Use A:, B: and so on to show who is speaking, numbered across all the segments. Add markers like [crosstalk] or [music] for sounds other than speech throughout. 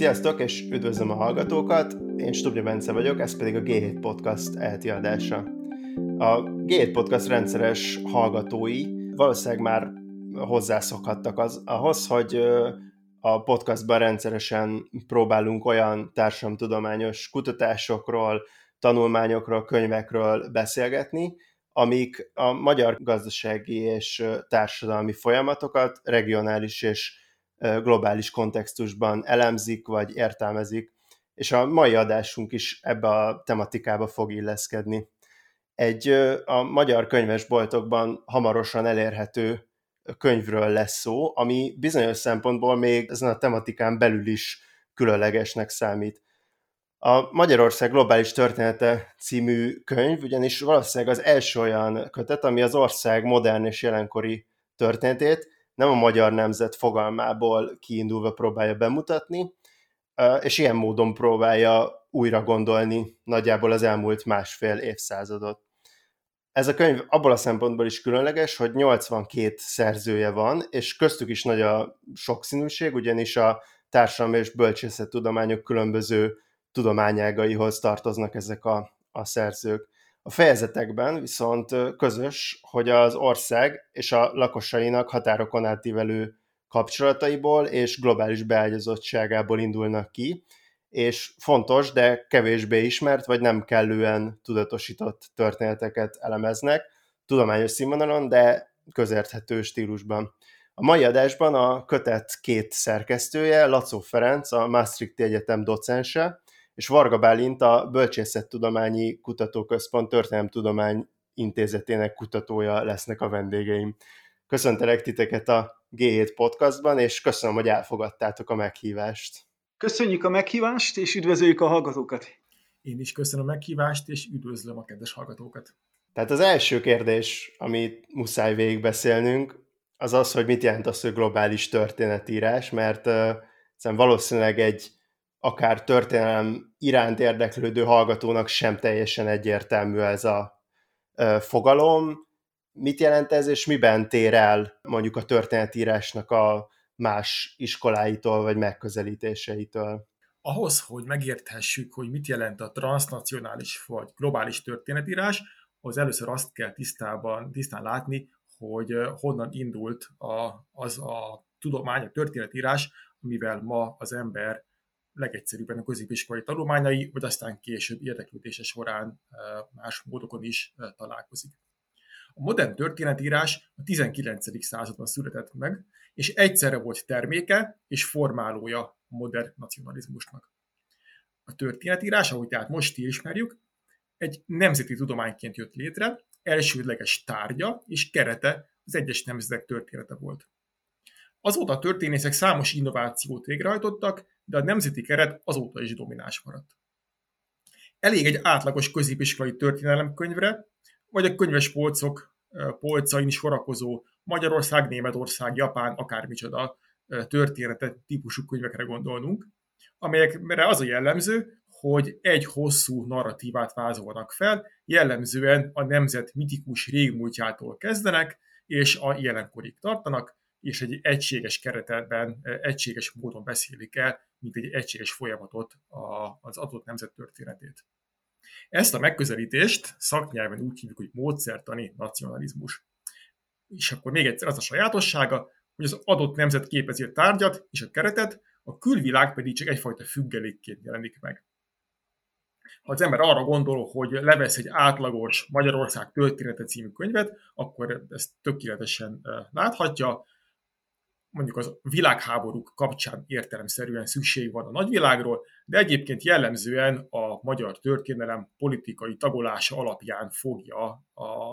A: Sziasztok, és üdvözlöm a hallgatókat! Én Stubja Bence vagyok, ez pedig a G7 Podcast elti adása. A G7 Podcast rendszeres hallgatói valószínűleg már hozzászokhattak az, ahhoz, hogy a podcastban rendszeresen próbálunk olyan társadalomtudományos kutatásokról, tanulmányokról, könyvekről beszélgetni, amik a magyar gazdasági és társadalmi folyamatokat regionális és globális kontextusban elemzik vagy értelmezik, és a mai adásunk is ebbe a tematikába fog illeszkedni. Egy a magyar könyvesboltokban hamarosan elérhető könyvről lesz szó, ami bizonyos szempontból még ezen a tematikán belül is különlegesnek számít. A Magyarország globális története című könyv ugyanis valószínűleg az első olyan kötet, ami az ország modern és jelenkori történetét nem a magyar nemzet fogalmából kiindulva próbálja bemutatni, és ilyen módon próbálja újra gondolni nagyjából az elmúlt másfél évszázadot. Ez a könyv abból a szempontból is különleges, hogy 82 szerzője van, és köztük is nagy a sokszínűség, ugyanis a társadalmi és bölcsészettudományok különböző tudományágaihoz tartoznak ezek a, a szerzők. A fejezetekben viszont közös, hogy az ország és a lakosainak határokon átívelő kapcsolataiból és globális beágyazottságából indulnak ki, és fontos, de kevésbé ismert, vagy nem kellően tudatosított történeteket elemeznek, tudományos színvonalon, de közérthető stílusban. A mai adásban a kötet két szerkesztője, Lacó Ferenc, a Maastrichti Egyetem docense, és Varga Bálint a Bölcsészettudományi Kutatóközpont Történelemtudomány Intézetének kutatója lesznek a vendégeim. Köszöntelek titeket a G7 podcastban, és köszönöm, hogy elfogadtátok a meghívást.
B: Köszönjük a meghívást, és üdvözöljük a hallgatókat.
C: Én is köszönöm a meghívást, és üdvözlöm a kedves hallgatókat.
A: Tehát az első kérdés, amit muszáj végigbeszélnünk, az az, hogy mit jelent az, hogy globális történetírás, mert uh, valószínűleg egy akár történelem iránt érdeklődő hallgatónak sem teljesen egyértelmű ez a fogalom. Mit jelent ez, és miben tér el mondjuk a történetírásnak a más iskoláitól vagy megközelítéseitől?
C: Ahhoz, hogy megérthessük, hogy mit jelent a transnacionális vagy globális történetírás, az először azt kell tisztában, tisztán látni, hogy honnan indult a, az a tudomány, a történetírás, amivel ma az ember legegyszerűbben a középiskolai tanulmányai, vagy aztán később érdeklődése során más módokon is találkozik. A modern történetírás a 19. században született meg, és egyszerre volt terméke és formálója a modern nacionalizmusnak. A történetírás, ahogy tehát most ismerjük, egy nemzeti tudományként jött létre, elsődleges tárgya és kerete az egyes nemzetek története volt. Azóta a történészek számos innovációt végrehajtottak, de a nemzeti keret azóta is domináns maradt. Elég egy átlagos középiskolai történelemkönyvre, vagy a könyves polcok polcain sorakozó Magyarország, Németország, Japán, akármicsoda története típusú könyvekre gondolnunk, amelyekre az a jellemző, hogy egy hosszú narratívát vázolnak fel, jellemzően a nemzet mitikus régmúltjától kezdenek, és a jelenkorig tartanak, és egy egységes keretben, egységes módon beszélik el, mint egy egységes folyamatot az adott nemzet történetét. Ezt a megközelítést szaknyelven úgy hívjuk, hogy módszertani nacionalizmus. És akkor még egyszer az a sajátossága, hogy az adott nemzet képezi a tárgyat és a keretet, a külvilág pedig csak egyfajta függelékként jelenik meg. Ha az ember arra gondol, hogy levesz egy átlagos Magyarország története című könyvet, akkor ezt tökéletesen láthatja mondjuk az világháborúk kapcsán értelemszerűen szükség van a nagyvilágról, de egyébként jellemzően a magyar történelem politikai tagolása alapján fogja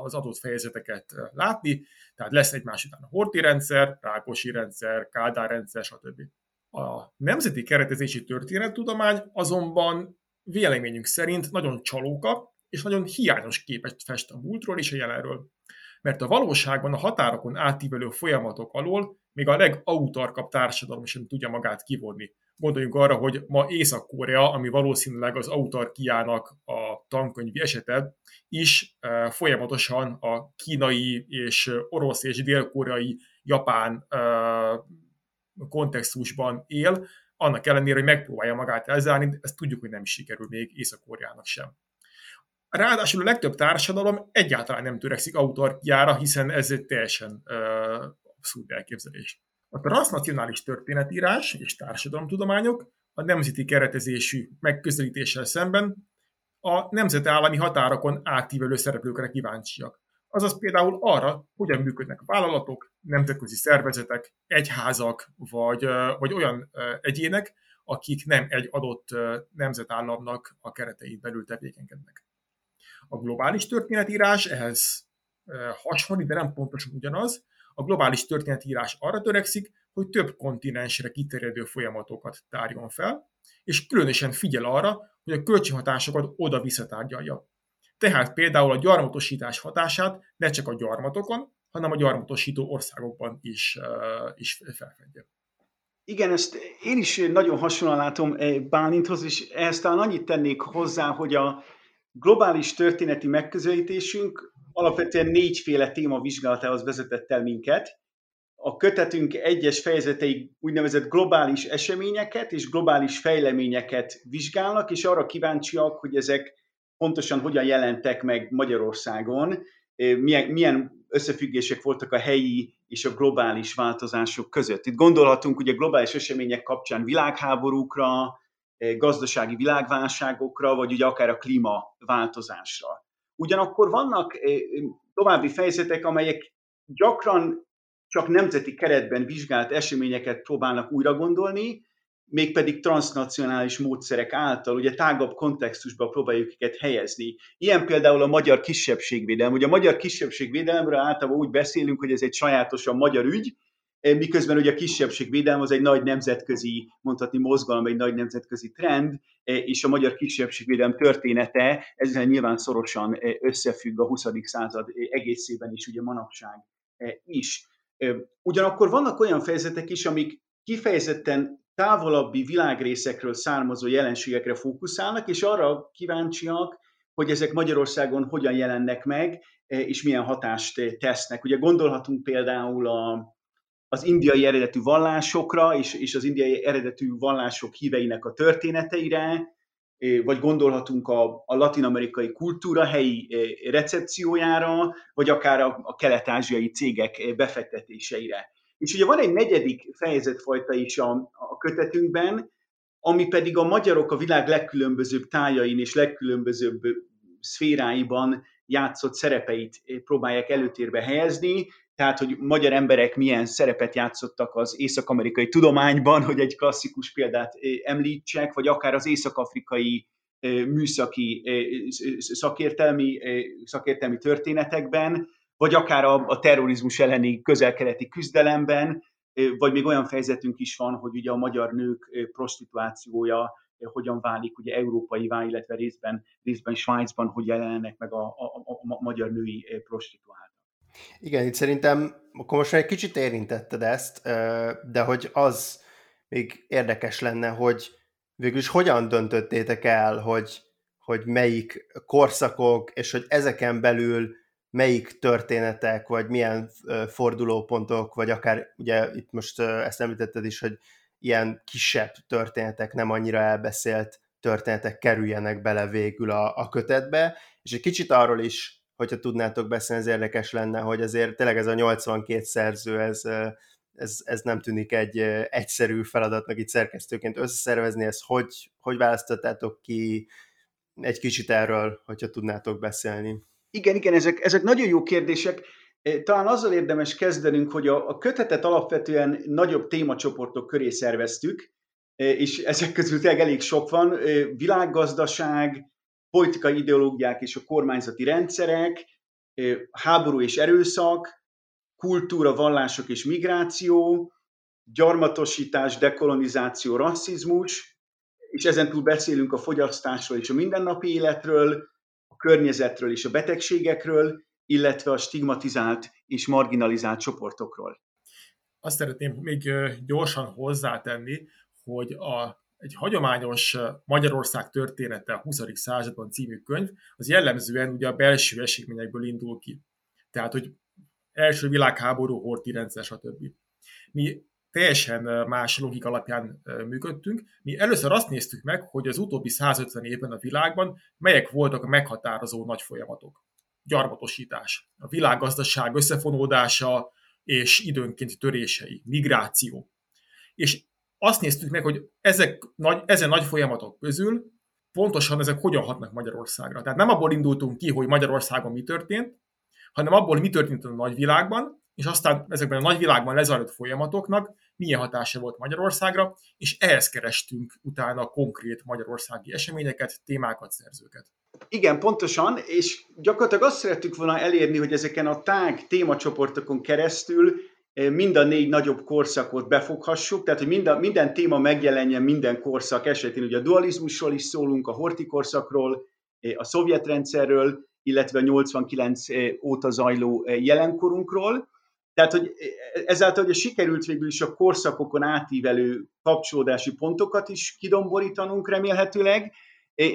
C: az adott fejezeteket látni, tehát lesz egymás után a Horti rendszer, Rákosi rendszer, Kádár rendszer, stb. A nemzeti keretezési történettudomány azonban véleményünk szerint nagyon csalóka és nagyon hiányos képet fest a múltról és a jelenről. Mert a valóságban a határokon átívelő folyamatok alól még a legautarkabb társadalom sem tudja magát kivonni. Gondoljunk arra, hogy ma Észak-Korea, ami valószínűleg az autarkiának a tankönyvi esete, is e, folyamatosan a kínai és orosz és dél-koreai japán e, kontextusban él, annak ellenére, hogy megpróbálja magát elzárni, ezt tudjuk, hogy nem sikerül még Észak-Koreának sem. Ráadásul a legtöbb társadalom egyáltalán nem törekszik autarkiára, hiszen ez egy teljesen uh, abszurd elképzelés. A transnacionális történetírás és társadalomtudományok a nemzeti keretezésű megközelítéssel szemben a nemzetállami határokon átívelő szereplőkre kíváncsiak. Azaz például arra, hogyan működnek vállalatok, nemzetközi szervezetek, egyházak, vagy, vagy olyan egyének, akik nem egy adott nemzetállamnak a keretein belül tevékenykednek. A globális történetírás ehhez hasonlít, de nem pontosan ugyanaz. A globális történetírás arra törekszik, hogy több kontinensre kiterjedő folyamatokat tárjon fel, és különösen figyel arra, hogy a kölcsönhatásokat oda visszatárgyalja. Tehát például a gyarmatosítás hatását ne csak a gyarmatokon, hanem a gyarmatosító országokban is, uh, is felfedje.
B: Igen, ezt én is nagyon hasonlóan látom eh, Bálinthoz, és ehhez talán annyit tennék hozzá, hogy a globális történeti megközelítésünk alapvetően négyféle téma vizsgálatához vezetett el minket. A kötetünk egyes fejezetei úgynevezett globális eseményeket és globális fejleményeket vizsgálnak, és arra kíváncsiak, hogy ezek pontosan hogyan jelentek meg Magyarországon, milyen, milyen összefüggések voltak a helyi és a globális változások között. Itt gondolhatunk ugye globális események kapcsán világháborúkra, gazdasági világválságokra, vagy ugye akár a klímaváltozásra. Ugyanakkor vannak további fejezetek, amelyek gyakran csak nemzeti keretben vizsgált eseményeket próbálnak újra gondolni, mégpedig transnacionális módszerek által, ugye tágabb kontextusba próbáljuk őket helyezni. Ilyen például a magyar kisebbségvédelem. Ugye a magyar kisebbségvédelemről általában úgy beszélünk, hogy ez egy sajátosan magyar ügy, miközben ugye a kisebbségvédelem az egy nagy nemzetközi, mondhatni mozgalom, egy nagy nemzetközi trend, és a magyar kisebbségvédelem története ezzel nyilván szorosan összefügg a 20. század egészében is, ugye manapság is. Ugyanakkor vannak olyan fejezetek is, amik kifejezetten távolabbi világrészekről származó jelenségekre fókuszálnak, és arra kíváncsiak, hogy ezek Magyarországon hogyan jelennek meg, és milyen hatást tesznek. Ugye gondolhatunk például a, az indiai eredetű vallásokra, és, és az indiai eredetű vallások híveinek a történeteire, eh, vagy gondolhatunk a, a latin-amerikai kultúra helyi recepciójára, vagy akár a, a kelet-ázsiai cégek befektetéseire. És ugye van egy negyedik fejezetfajta is a, a kötetünkben, ami pedig a magyarok a világ legkülönbözőbb tájain és legkülönbözőbb szféráiban játszott szerepeit próbálják előtérbe helyezni, tehát, hogy magyar emberek milyen szerepet játszottak az észak-amerikai tudományban, hogy egy klasszikus példát említsek, vagy akár az észak-afrikai műszaki szakértelmi, szakértelmi történetekben, vagy akár a, a terrorizmus elleni közelkeleti küzdelemben, vagy még olyan fejezetünk is van, hogy ugye a magyar nők prostituációja hogyan válik ugye európaivá, illetve részben, részben Svájcban, hogy jelennek meg a, a, a, a magyar női prostituáltak.
A: Igen, itt szerintem akkor most már egy kicsit érintetted ezt, de hogy az még érdekes lenne, hogy végül is hogyan döntöttétek el, hogy, hogy melyik korszakok, és hogy ezeken belül melyik történetek, vagy milyen fordulópontok, vagy akár ugye itt most ezt említetted is, hogy ilyen kisebb történetek, nem annyira elbeszélt történetek kerüljenek bele végül a, a kötetbe, és egy kicsit arról is, hogyha tudnátok beszélni, ez érdekes lenne, hogy azért tényleg ez a 82 szerző, ez, ez, ez nem tűnik egy egyszerű feladatnak itt szerkesztőként összeszervezni, ezt hogy, hogy választottátok ki, egy kicsit erről, hogyha tudnátok beszélni.
B: Igen, igen, ezek, ezek nagyon jó kérdések. Talán azzal érdemes kezdenünk, hogy a, a kötetet alapvetően nagyobb témacsoportok köré szerveztük, és ezek közül tényleg elég sok van. Világgazdaság, politikai ideológiák és a kormányzati rendszerek, háború és erőszak, kultúra, vallások és migráció, gyarmatosítás, dekolonizáció, rasszizmus, és ezen túl beszélünk a fogyasztásról és a mindennapi életről, környezetről és a betegségekről, illetve a stigmatizált és marginalizált csoportokról.
C: Azt szeretném még gyorsan hozzátenni, hogy a, egy hagyományos Magyarország története a 20. században című könyv, az jellemzően ugye a belső eseményekből indul ki. Tehát, hogy első világháború, horti rendszer, stb. Mi teljesen más logika alapján működtünk. Mi először azt néztük meg, hogy az utóbbi 150 évben a világban melyek voltak a meghatározó nagy folyamatok. Gyarmatosítás, a világgazdaság összefonódása és időnként törései, migráció. És azt néztük meg, hogy ezek nagy, ezen nagy folyamatok közül pontosan ezek hogyan hatnak Magyarországra. Tehát nem abból indultunk ki, hogy Magyarországon mi történt, hanem abból, mi történt a nagyvilágban, és aztán ezekben a nagyvilágban lezajlott folyamatoknak milyen hatása volt Magyarországra, és ehhez kerestünk utána konkrét magyarországi eseményeket, témákat, szerzőket.
B: Igen, pontosan, és gyakorlatilag azt szerettük volna elérni, hogy ezeken a tág témacsoportokon keresztül mind a négy nagyobb korszakot befoghassuk, tehát hogy minden, minden téma megjelenjen minden korszak esetén. Ugye a dualizmusról is szólunk, a hortikorszakról, eh, a szovjet rendszerről, illetve a 89 eh, óta zajló jelenkorunkról, tehát, hogy ezáltal hogy sikerült végül is a korszakokon átívelő kapcsolódási pontokat is kidomborítanunk remélhetőleg,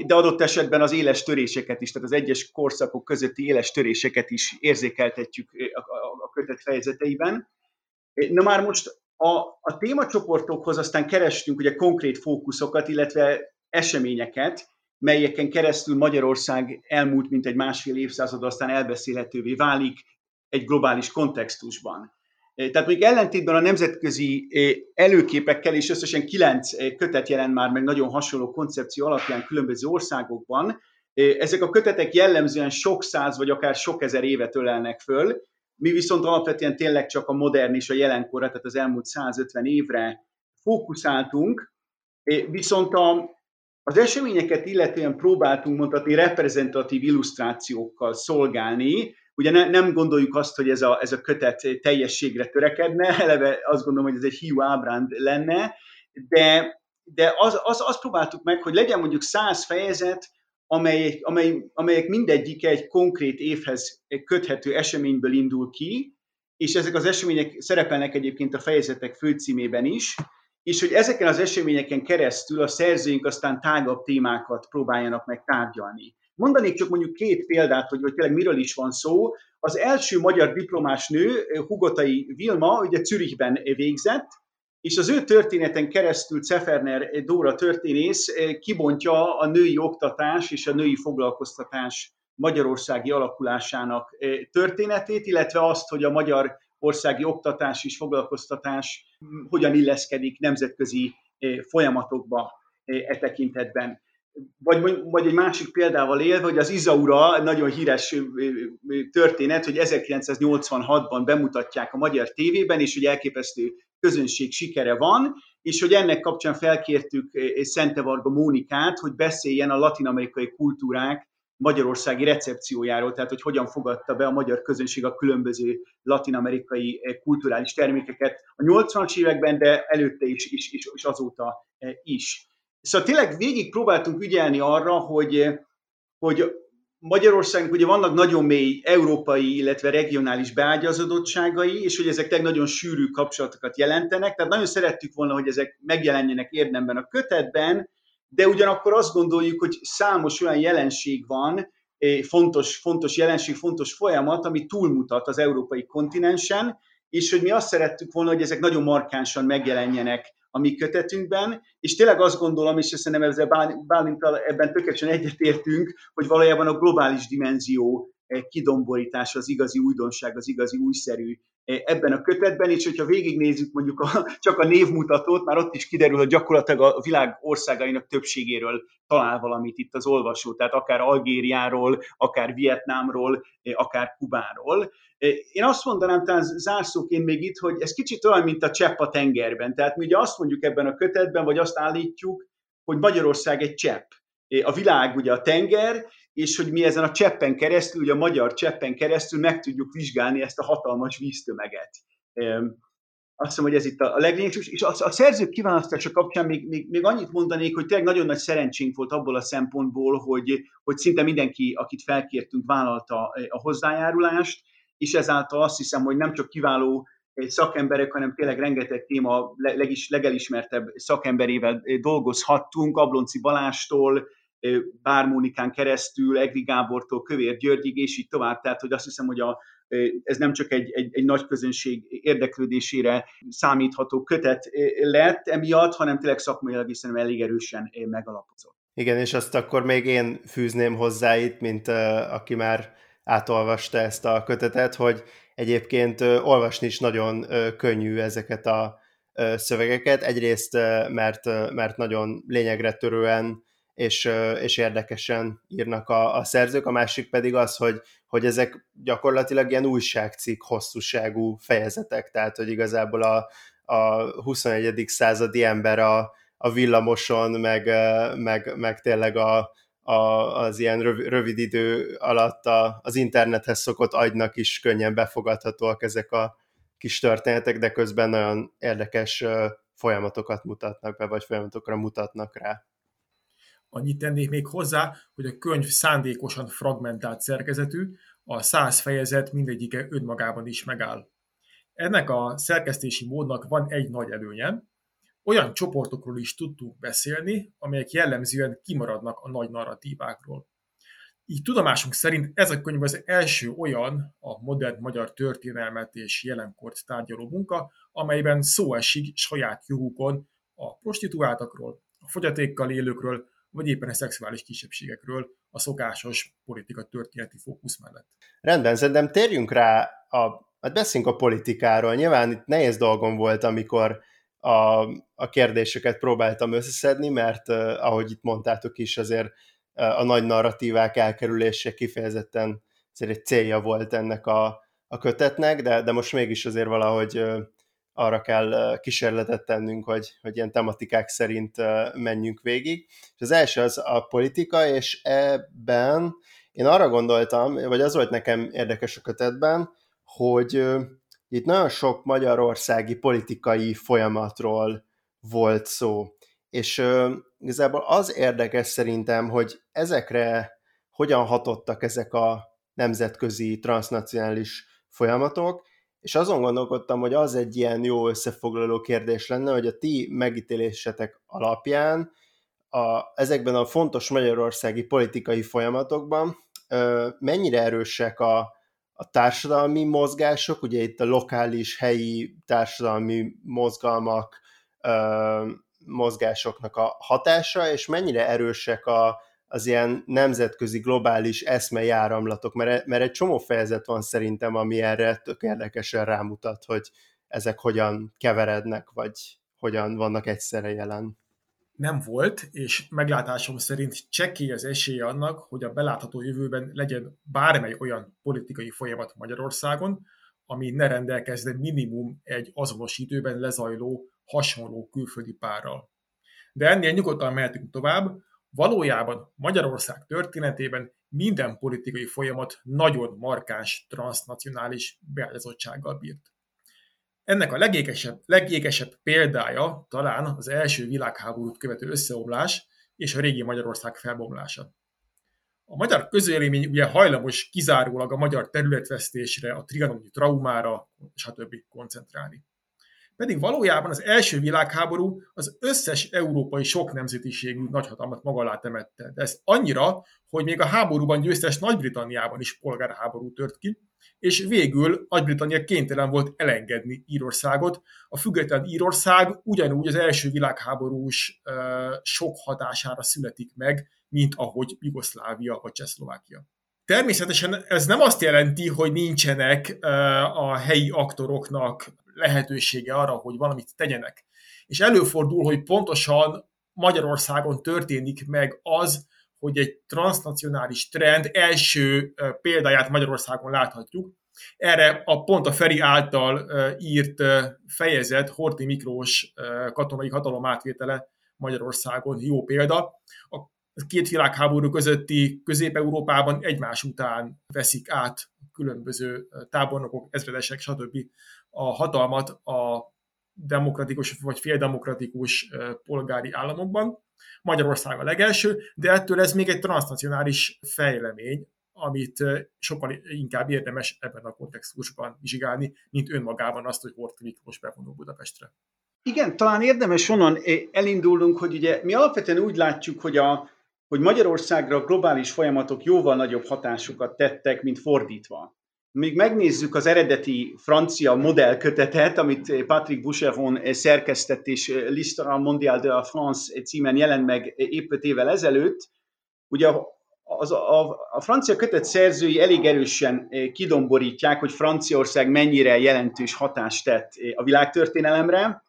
B: de adott esetben az éles töréseket is, tehát az egyes korszakok közötti éles töréseket is érzékeltetjük a kötet fejezeteiben. Na már most a, a témacsoportokhoz aztán kerestünk ugye konkrét fókuszokat, illetve eseményeket, melyeken keresztül Magyarország elmúlt mint egy másfél évszázad aztán elbeszélhetővé válik, egy globális kontextusban. Eh, tehát mondjuk ellentétben a nemzetközi eh, előképekkel is összesen kilenc eh, kötet jelent már meg nagyon hasonló koncepció alapján különböző országokban. Ezek a kötetek jellemzően sok száz vagy akár sok ezer évet ölelnek föl, mi viszont alapvetően tényleg csak a modern és a jelenkorra, tehát az elmúlt 150 évre fókuszáltunk, viszont a, az eseményeket illetően próbáltunk mondhatni reprezentatív illusztrációkkal szolgálni, Ugye ne, nem gondoljuk azt, hogy ez a, ez a kötet teljességre törekedne, eleve azt gondolom, hogy ez egy hiú ábránd lenne, de, de az, az, azt próbáltuk meg, hogy legyen mondjuk száz fejezet, amelyek, amely, amelyek mindegyike egy konkrét évhez köthető eseményből indul ki, és ezek az események szerepelnek egyébként a fejezetek főcímében is, és hogy ezeken az eseményeken keresztül a szerzőink aztán tágabb témákat próbáljanak meg tárgyalni. Mondanék csak mondjuk két példát, hogy, hogy tényleg miről is van szó. Az első magyar diplomás nő, Hugotai Vilma, ugye Zürichben végzett, és az ő történeten keresztül Ceferner Dóra történész kibontja a női oktatás és a női foglalkoztatás magyarországi alakulásának történetét, illetve azt, hogy a magyar országi oktatás és foglalkoztatás hogyan illeszkedik nemzetközi folyamatokba e tekintetben. Vagy, vagy egy másik példával élve, hogy az Izaura nagyon híres történet, hogy 1986-ban bemutatják a magyar tévében, és hogy elképesztő közönség sikere van, és hogy ennek kapcsán felkértük Szente Varga Mónikát, hogy beszéljen a latinamerikai kultúrák magyarországi recepciójáról, tehát hogy hogyan fogadta be a magyar közönség a különböző latinamerikai kulturális termékeket a 80-as években, de előtte is, is, is, és azóta is. Szóval tényleg végig próbáltunk ügyelni arra, hogy, hogy Magyarországnak ugye vannak nagyon mély európai, illetve regionális beágyazodottságai, és hogy ezek nagyon sűrű kapcsolatokat jelentenek, tehát nagyon szerettük volna, hogy ezek megjelenjenek érdemben a kötetben, de ugyanakkor azt gondoljuk, hogy számos olyan jelenség van, eh, fontos, fontos jelenség, fontos folyamat, ami túlmutat az európai kontinensen, és hogy mi azt szerettük volna, hogy ezek nagyon markánsan megjelenjenek a mi kötetünkben, és tényleg azt gondolom, és szerintem ezzel Bálintal ebben tökéletesen egyetértünk, hogy valójában a globális dimenzió kidomborítása az igazi újdonság, az igazi újszerű ebben a kötetben, és hogyha végignézzük mondjuk a, [laughs] csak a névmutatót, már ott is kiderül, hogy gyakorlatilag a világ országainak többségéről talál valamit itt az olvasó, tehát akár Algériáról, akár Vietnámról, akár Kubáról. Én azt mondanám talán zárszóként még itt, hogy ez kicsit olyan, mint a csepp a tengerben. Tehát mi ugye azt mondjuk ebben a kötetben, vagy azt állítjuk, hogy Magyarország egy csepp. A világ ugye a tenger, és hogy mi ezen a cseppen keresztül, ugye a magyar cseppen keresztül meg tudjuk vizsgálni ezt a hatalmas víztömeget. Azt hiszem, hogy ez itt a leglényegesebb, és a, a szerzők kiválasztása kapcsán még, még, még annyit mondanék, hogy tényleg nagyon nagy szerencsénk volt abból a szempontból, hogy, hogy szinte mindenki, akit felkértünk, vállalta a hozzájárulást, és ezáltal azt hiszem, hogy nem csak kiváló szakemberek, hanem tényleg rengeteg téma legis, legelismertebb szakemberével dolgozhattunk, Ablonci Balástól, Bár Mónikán keresztül, Egri Gábortól, Kövér Györgyig, és így tovább. Tehát, hogy azt hiszem, hogy a, ez nem csak egy, egy, egy nagy közönség érdeklődésére számítható kötet lett emiatt, hanem tényleg szakmailag is szerintem elég erősen megalapozott.
A: Igen, és azt akkor még én fűzném hozzá itt, mint uh, aki már átolvasta ezt a kötetet, hogy egyébként uh, olvasni is nagyon uh, könnyű ezeket a uh, szövegeket. Egyrészt, uh, mert, uh, mert nagyon lényegre törően és, és érdekesen írnak a, a szerzők, a másik pedig az, hogy, hogy ezek gyakorlatilag ilyen újságcikk hosszúságú fejezetek, tehát hogy igazából a, a 21. századi ember a, a villamoson, meg, meg, meg tényleg a, a, az ilyen rövid, rövid idő alatt a, az internethez szokott agynak is könnyen befogadhatóak ezek a kis történetek, de közben nagyon érdekes folyamatokat mutatnak be, vagy folyamatokra mutatnak rá.
C: Annyit tennék még hozzá, hogy a könyv szándékosan fragmentált szerkezetű, a száz fejezet mindegyike önmagában is megáll. Ennek a szerkesztési módnak van egy nagy előnye, olyan csoportokról is tudtunk beszélni, amelyek jellemzően kimaradnak a nagy narratívákról. Így tudomásunk szerint ez a könyv az első olyan a modern magyar történelmet és jelenkort tárgyaló munka, amelyben szó esik saját jogukon a prostituáltakról, a fogyatékkal élőkről, vagy éppen a szexuális kisebbségekről a szokásos politika történeti fókusz mellett.
A: Rendben, szerintem térjünk rá, a, hát beszéljünk a politikáról. Nyilván itt nehéz dolgom volt, amikor a, a kérdéseket próbáltam összeszedni, mert uh, ahogy itt mondtátok is, azért a nagy narratívák elkerülése kifejezetten azért egy célja volt ennek a, a kötetnek, de, de most mégis azért valahogy uh, arra kell kísérletet tennünk, hogy, hogy ilyen tematikák szerint menjünk végig. És az első az a politika, és ebben én arra gondoltam, vagy az volt nekem érdekes a kötetben, hogy itt nagyon sok magyarországi politikai folyamatról volt szó. És uh, igazából az érdekes szerintem, hogy ezekre hogyan hatottak ezek a nemzetközi, transnacionális folyamatok, és azon gondolkodtam, hogy az egy ilyen jó összefoglaló kérdés lenne, hogy a ti megítélésetek alapján a, ezekben a fontos magyarországi politikai folyamatokban ö, mennyire erősek a, a társadalmi mozgások, ugye itt a lokális, helyi társadalmi mozgalmak, ö, mozgásoknak a hatása, és mennyire erősek a, az ilyen nemzetközi, globális eszmejáramlatok, mert, mert egy csomó fejezet van szerintem, ami erre tök érdekesen rámutat, hogy ezek hogyan keverednek, vagy hogyan vannak egyszerre jelen.
C: Nem volt, és meglátásom szerint csekély az esélye annak, hogy a belátható jövőben legyen bármely olyan politikai folyamat Magyarországon, ami ne rendelkezne minimum egy azonos időben lezajló hasonló külföldi párral. De ennél nyugodtan mehetünk tovább, Valójában Magyarország történetében minden politikai folyamat nagyon markáns transnacionális beágyazottsággal bírt. Ennek a legékesebb, legékesebb példája talán az első világháborút követő összeomlás és a régi Magyarország felbomlása. A magyar közélemény ugye hajlamos kizárólag a magyar területvesztésre, a trianoni traumára, stb. koncentrálni. Pedig valójában az első világháború az összes európai sok nemzetiségű nagyhatalmat maga alá temette. De ez annyira, hogy még a háborúban győztes Nagy-Britanniában is polgárháború tört ki, és végül Nagy-Britannia kénytelen volt elengedni Írországot. A független Írország ugyanúgy az első világháborús uh, sok hatására születik meg, mint ahogy Jugoszlávia vagy Csehszlovákia. Természetesen ez nem azt jelenti, hogy nincsenek a helyi aktoroknak lehetősége arra, hogy valamit tegyenek. És előfordul, hogy pontosan Magyarországon történik meg az, hogy egy transnacionális trend első példáját Magyarországon láthatjuk. Erre a pont a Feri által írt fejezet, Horti Miklós katonai hatalom átvétele Magyarországon jó példa. A két világháború közötti Közép-Európában egymás után veszik át különböző tábornokok, ezredesek, stb. A hatalmat a demokratikus vagy féldemokratikus polgári államokban. Magyarország a legelső, de ettől ez még egy transnacionális fejlemény, amit sokkal inkább érdemes ebben a kontextusban vizsgálni, mint önmagában azt, hogy Hort Miklós bevonul Budapestre.
B: Igen, talán érdemes onnan elindulnunk, hogy ugye mi alapvetően úgy látjuk, hogy a hogy Magyarországra globális folyamatok jóval nagyobb hatásukat tettek, mint fordítva. Még megnézzük az eredeti francia modellkötetet, amit Patrick Boucheron szerkesztett és L'Histoire mondiale de la France címen jelent meg épp öt évvel ezelőtt, ugye az, a, a francia kötet szerzői elég erősen kidomborítják, hogy Franciaország mennyire jelentős hatást tett a világtörténelemre,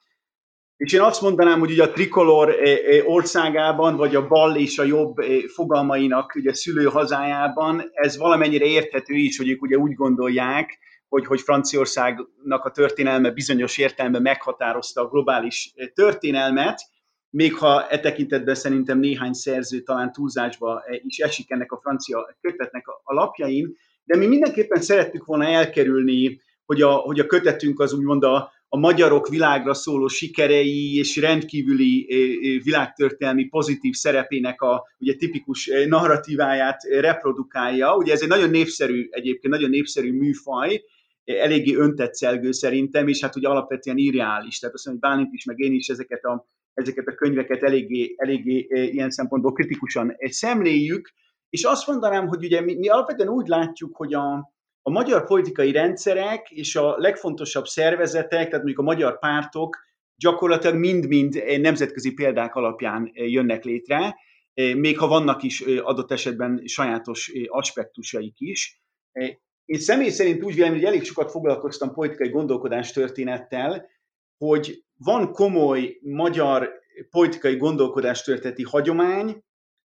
B: és én azt mondanám, hogy ugye a trikolor országában, vagy a bal és a jobb fogalmainak ugye szülő hazájában ez valamennyire érthető is, hogy ők ugye úgy gondolják, hogy, hogy Franciaországnak a történelme bizonyos értelemben meghatározta a globális történelmet, még ha e tekintetben szerintem néhány szerző talán túlzásba is esik ennek a francia kötetnek a lapjain, de mi mindenképpen szerettük volna elkerülni, hogy a, hogy a kötetünk az úgymond a, a magyarok világra szóló sikerei és rendkívüli világtörténelmi pozitív szerepének a ugye, tipikus narratíváját reprodukálja. Ugye ez egy nagyon népszerű, egyébként nagyon népszerű műfaj, eléggé öntetszelgő szerintem, és hát ugye alapvetően irreális. Tehát azt mondom, hogy Bálint is, meg én is ezeket a, ezeket a könyveket eléggé, eléggé ilyen szempontból kritikusan szemléljük, és azt mondanám, hogy ugye mi, mi alapvetően úgy látjuk, hogy a, a magyar politikai rendszerek és a legfontosabb szervezetek, tehát mondjuk a magyar pártok gyakorlatilag mind-mind nemzetközi példák alapján jönnek létre, még ha vannak is adott esetben sajátos aspektusaik is. Én személy szerint úgy vélem, hogy elég sokat foglalkoztam politikai gondolkodás történettel, hogy van komoly magyar politikai gondolkodás történeti hagyomány,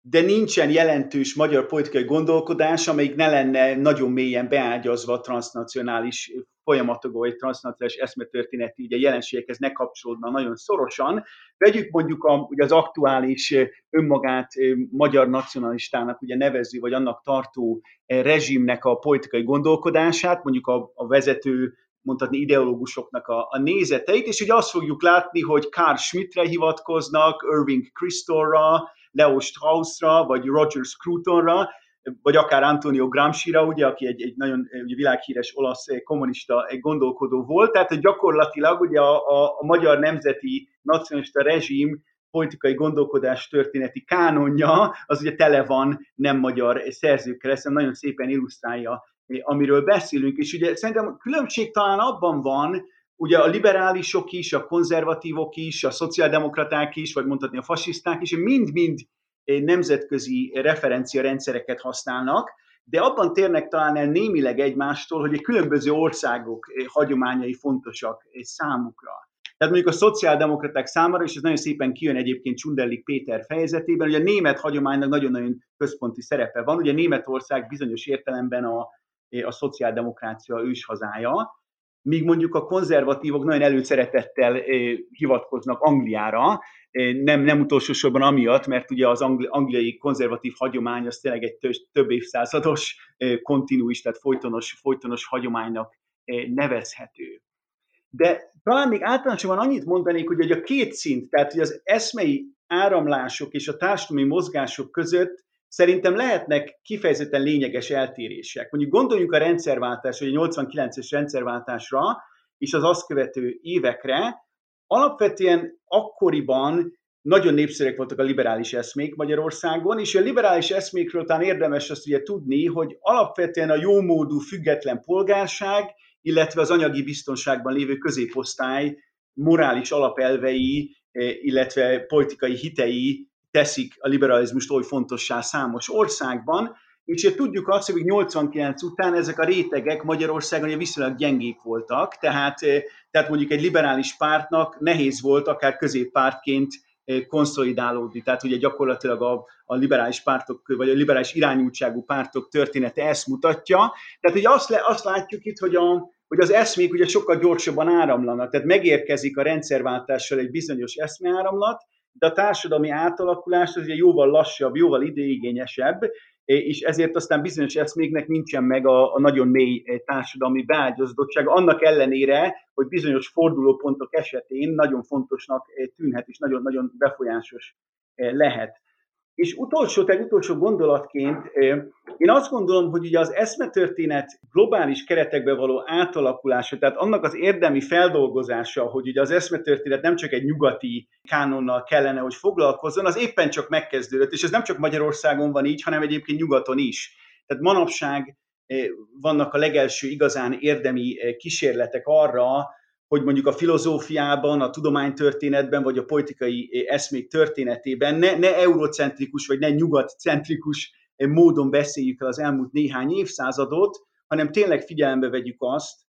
B: de nincsen jelentős magyar politikai gondolkodás, amelyik ne lenne nagyon mélyen beágyazva a transnacionális folyamatokba, vagy transnacionális eszmetörténeti ugye, jelenségekhez ne kapcsolódna nagyon szorosan. Vegyük mondjuk a, ugye az aktuális önmagát magyar nacionalistának ugye nevező, vagy annak tartó rezsimnek a politikai gondolkodását, mondjuk a, a vezető mondhatni ideológusoknak a, a nézeteit, és ugye azt fogjuk látni, hogy Carl Schmidtre hivatkoznak, Irving Kristolra, Leo Straussra, vagy Roger Scrutonra, vagy akár Antonio Gramsci-ra, ugye, aki egy, egy nagyon ugye, világhíres olasz kommunista gondolkodó volt, tehát hogy gyakorlatilag ugye a, a, a magyar nemzeti nacionalista rezsim politikai gondolkodás történeti kánonja, az ugye tele van nem magyar szerzőkkel, ezt nagyon szépen illusztrálja, amiről beszélünk, és ugye szerintem a különbség talán abban van, ugye a liberálisok is, a konzervatívok is, a szociáldemokraták is, vagy mondhatni a fasiszták is, mind-mind nemzetközi referenciarendszereket használnak, de abban térnek talán el némileg egymástól, hogy egy különböző országok hagyományai fontosak számukra. Tehát mondjuk a szociáldemokraták számára, és ez nagyon szépen kijön egyébként Csundellik Péter fejezetében, hogy a német hagyománynak nagyon-nagyon központi szerepe van. Ugye Németország bizonyos értelemben a, a szociáldemokrácia őshazája, míg mondjuk a konzervatívok nagyon előszeretettel hivatkoznak Angliára, nem, nem utolsó sorban amiatt, mert ugye az angli, angliai konzervatív hagyomány az tényleg egy több évszázados kontinuis, tehát folytonos, folytonos hagyománynak nevezhető. De talán még általánosabban annyit mondanék, hogy a két szint, tehát hogy az eszmei áramlások és a társadalmi mozgások között szerintem lehetnek kifejezetten lényeges eltérések. Mondjuk gondoljunk a rendszerváltásra, vagy a 89-es rendszerváltásra, és az azt követő évekre, alapvetően akkoriban nagyon népszerűek voltak a liberális eszmék Magyarországon, és a liberális eszmékről talán érdemes azt ugye tudni, hogy alapvetően a jómódú független polgárság, illetve az anyagi biztonságban lévő középosztály morális alapelvei, eh, illetve politikai hitei teszik a liberalizmust oly fontossá számos országban, és tudjuk azt, hogy 89 után ezek a rétegek Magyarországon ugye viszonylag gyengék voltak, tehát, eh, tehát mondjuk egy liberális pártnak nehéz volt akár középpártként eh, konszolidálódni. Tehát ugye gyakorlatilag a, a liberális pártok, vagy a liberális irányultságú pártok története ezt mutatja. Tehát ugye azt, le, azt látjuk itt, hogy, a, hogy az eszmék ugye sokkal gyorsabban áramlanak. Tehát megérkezik a rendszerváltással egy bizonyos eszmeáramlat, de a társadalmi átalakulás az ugye jóval lassabb, jóval ideigényesebb, és ezért aztán bizonyos eszméknek nincsen meg a, a nagyon mély társadalmi beágyazodottság, annak ellenére, hogy bizonyos fordulópontok esetén nagyon fontosnak tűnhet, és nagyon-nagyon befolyásos lehet. És utolsó, tehát utolsó gondolatként, én azt gondolom, hogy ugye az eszmetörténet globális keretekbe való átalakulása, tehát annak az érdemi feldolgozása, hogy ugye az eszmetörténet nem csak egy nyugati kánonnal kellene, hogy foglalkozzon, az éppen csak megkezdődött, és ez nem csak Magyarországon van így, hanem egyébként nyugaton is. Tehát manapság vannak a legelső igazán érdemi kísérletek arra, hogy mondjuk a filozófiában, a tudománytörténetben, vagy a politikai eszmék történetében ne, ne eurocentrikus, vagy ne nyugatcentrikus módon beszéljük el az elmúlt néhány évszázadot, hanem tényleg figyelembe vegyük azt,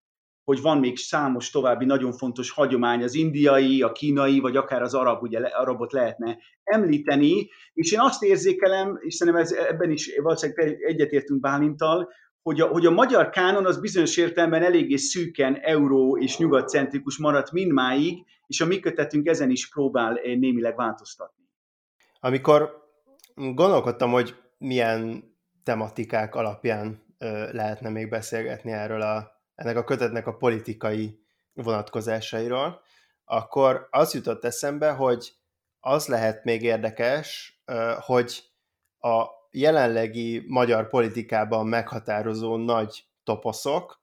B: hogy van még számos további nagyon fontos hagyomány, az indiai, a kínai, vagy akár az arab, ugye arabot lehetne említeni, és én azt érzékelem, és szerintem ez, ebben is valószínűleg egyetértünk Bálintal, hogy a, hogy a magyar kánon az bizonyos értelemben eléggé szűken euró és nyugatcentrikus maradt mindmáig, és a mi kötetünk ezen is próbál eh, némileg változtatni.
A: Amikor gondolkodtam, hogy milyen tematikák alapján lehetne még beszélgetni erről a, ennek a kötetnek a politikai vonatkozásairól, akkor az jutott eszembe, hogy az lehet még érdekes, hogy a jelenlegi magyar politikában meghatározó nagy toposzok,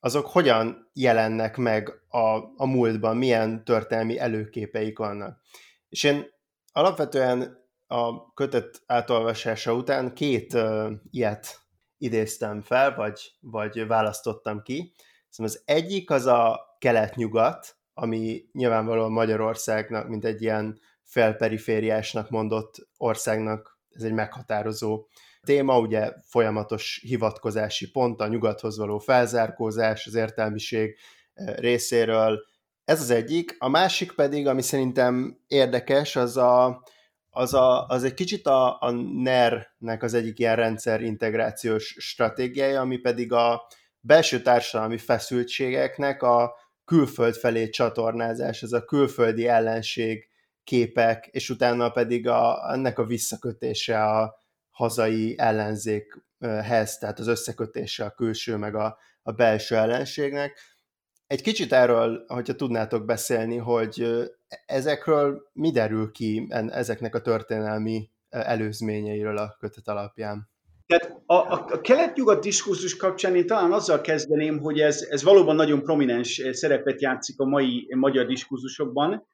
A: azok hogyan jelennek meg a, a múltban, milyen történelmi előképeik vannak. És én alapvetően a kötet átolvasása után két uh, ilyet idéztem fel, vagy, vagy választottam ki. Szóval az egyik az a kelet-nyugat, ami nyilvánvalóan Magyarországnak, mint egy ilyen felperifériásnak mondott országnak ez egy meghatározó téma, ugye folyamatos hivatkozási pont, a nyugathoz való felzárkózás, az értelmiség eh, részéről. Ez az egyik. A másik pedig, ami szerintem érdekes, az, a, az, a, az egy kicsit a, a NER-nek az egyik ilyen rendszer integrációs stratégiája, ami pedig a belső társadalmi feszültségeknek a külföld felé csatornázás, ez a külföldi ellenség képek, és utána pedig a, ennek a visszakötése a hazai ellenzékhez, tehát az összekötése a külső meg a, a belső ellenségnek. Egy kicsit erről, hogyha tudnátok beszélni, hogy ezekről mi derül ki ezeknek a történelmi előzményeiről a kötet alapján?
B: Tehát a, a, a kelet-nyugat diskurzus kapcsán én talán azzal kezdeném, hogy ez, ez valóban nagyon prominens szerepet játszik a mai magyar diskurzusokban,